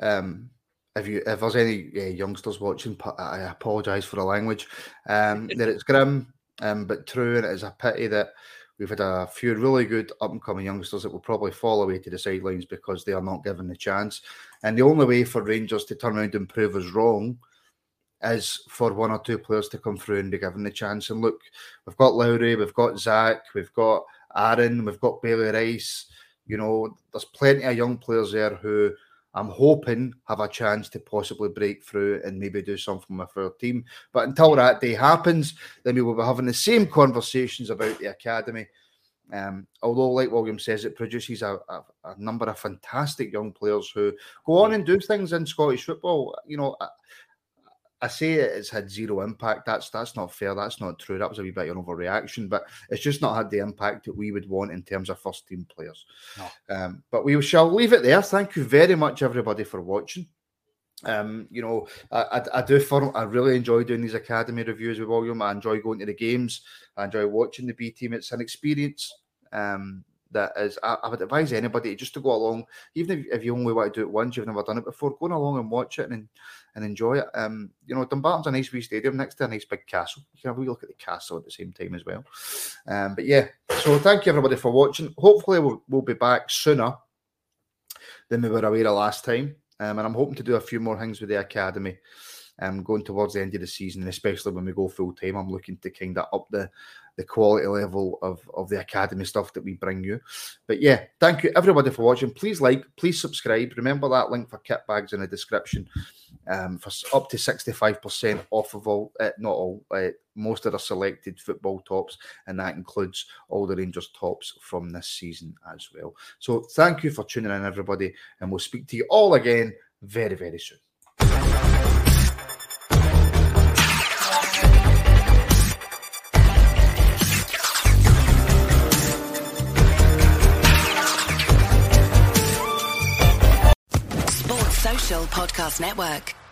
um, if you if there's any uh, youngsters watching, I apologise for the language. Um, that it's grim, um, but true, and it is a pity that we've had a few really good up and coming youngsters that will probably fall away to the sidelines because they are not given the chance. And the only way for Rangers to turn around and prove us wrong is for one or two players to come through and be given the chance. And look, we've got Lowry, we've got Zak, we've got Aaron, we've got Bailey Rice. You know, there's plenty of young players there who I'm hoping have a chance to possibly break through and maybe do something with our team. But until that day happens, then we will be having the same conversations about the academy. Um, although, like William says, it produces a, a, a, number of fantastic young players who go on and do things in Scottish football. You know, I say it's had zero impact. That's that's not fair. That's not true. That was a wee bit of an overreaction, but it's just not had the impact that we would want in terms of first team players. No. Um, but we shall leave it there. Thank you very much, everybody, for watching. Um, you know, I, I, I do. For, I really enjoy doing these academy reviews with William. I enjoy going to the games. I enjoy watching the B team. It's an experience. Um, that is I, I, would advise anybody just to go along, even if, if you only want to do it once, you've never done it before, going along and watch it and and enjoy it. Um, you know, Dumbarton's a nice wee stadium next to a nice big castle. You can have a wee look at the castle at the same time as well. Um, but yeah, so thank you everybody for watching. Hopefully we'll, we'll be back sooner than we were aware of last time. Um, and I'm hoping to do a few more things with the academy um, going towards the end of the season, especially when we go full time. I'm looking to kind of up the the quality level of, of the academy stuff that we bring you. But yeah, thank you everybody for watching. Please like, please subscribe. Remember that link for kit bags in the description um, for up to 65% off of all, uh, not all, uh, most of the selected football tops, and that includes all the Rangers tops from this season as well. So thank you for tuning in, everybody, and we'll speak to you all again very, very soon. Podcast Network.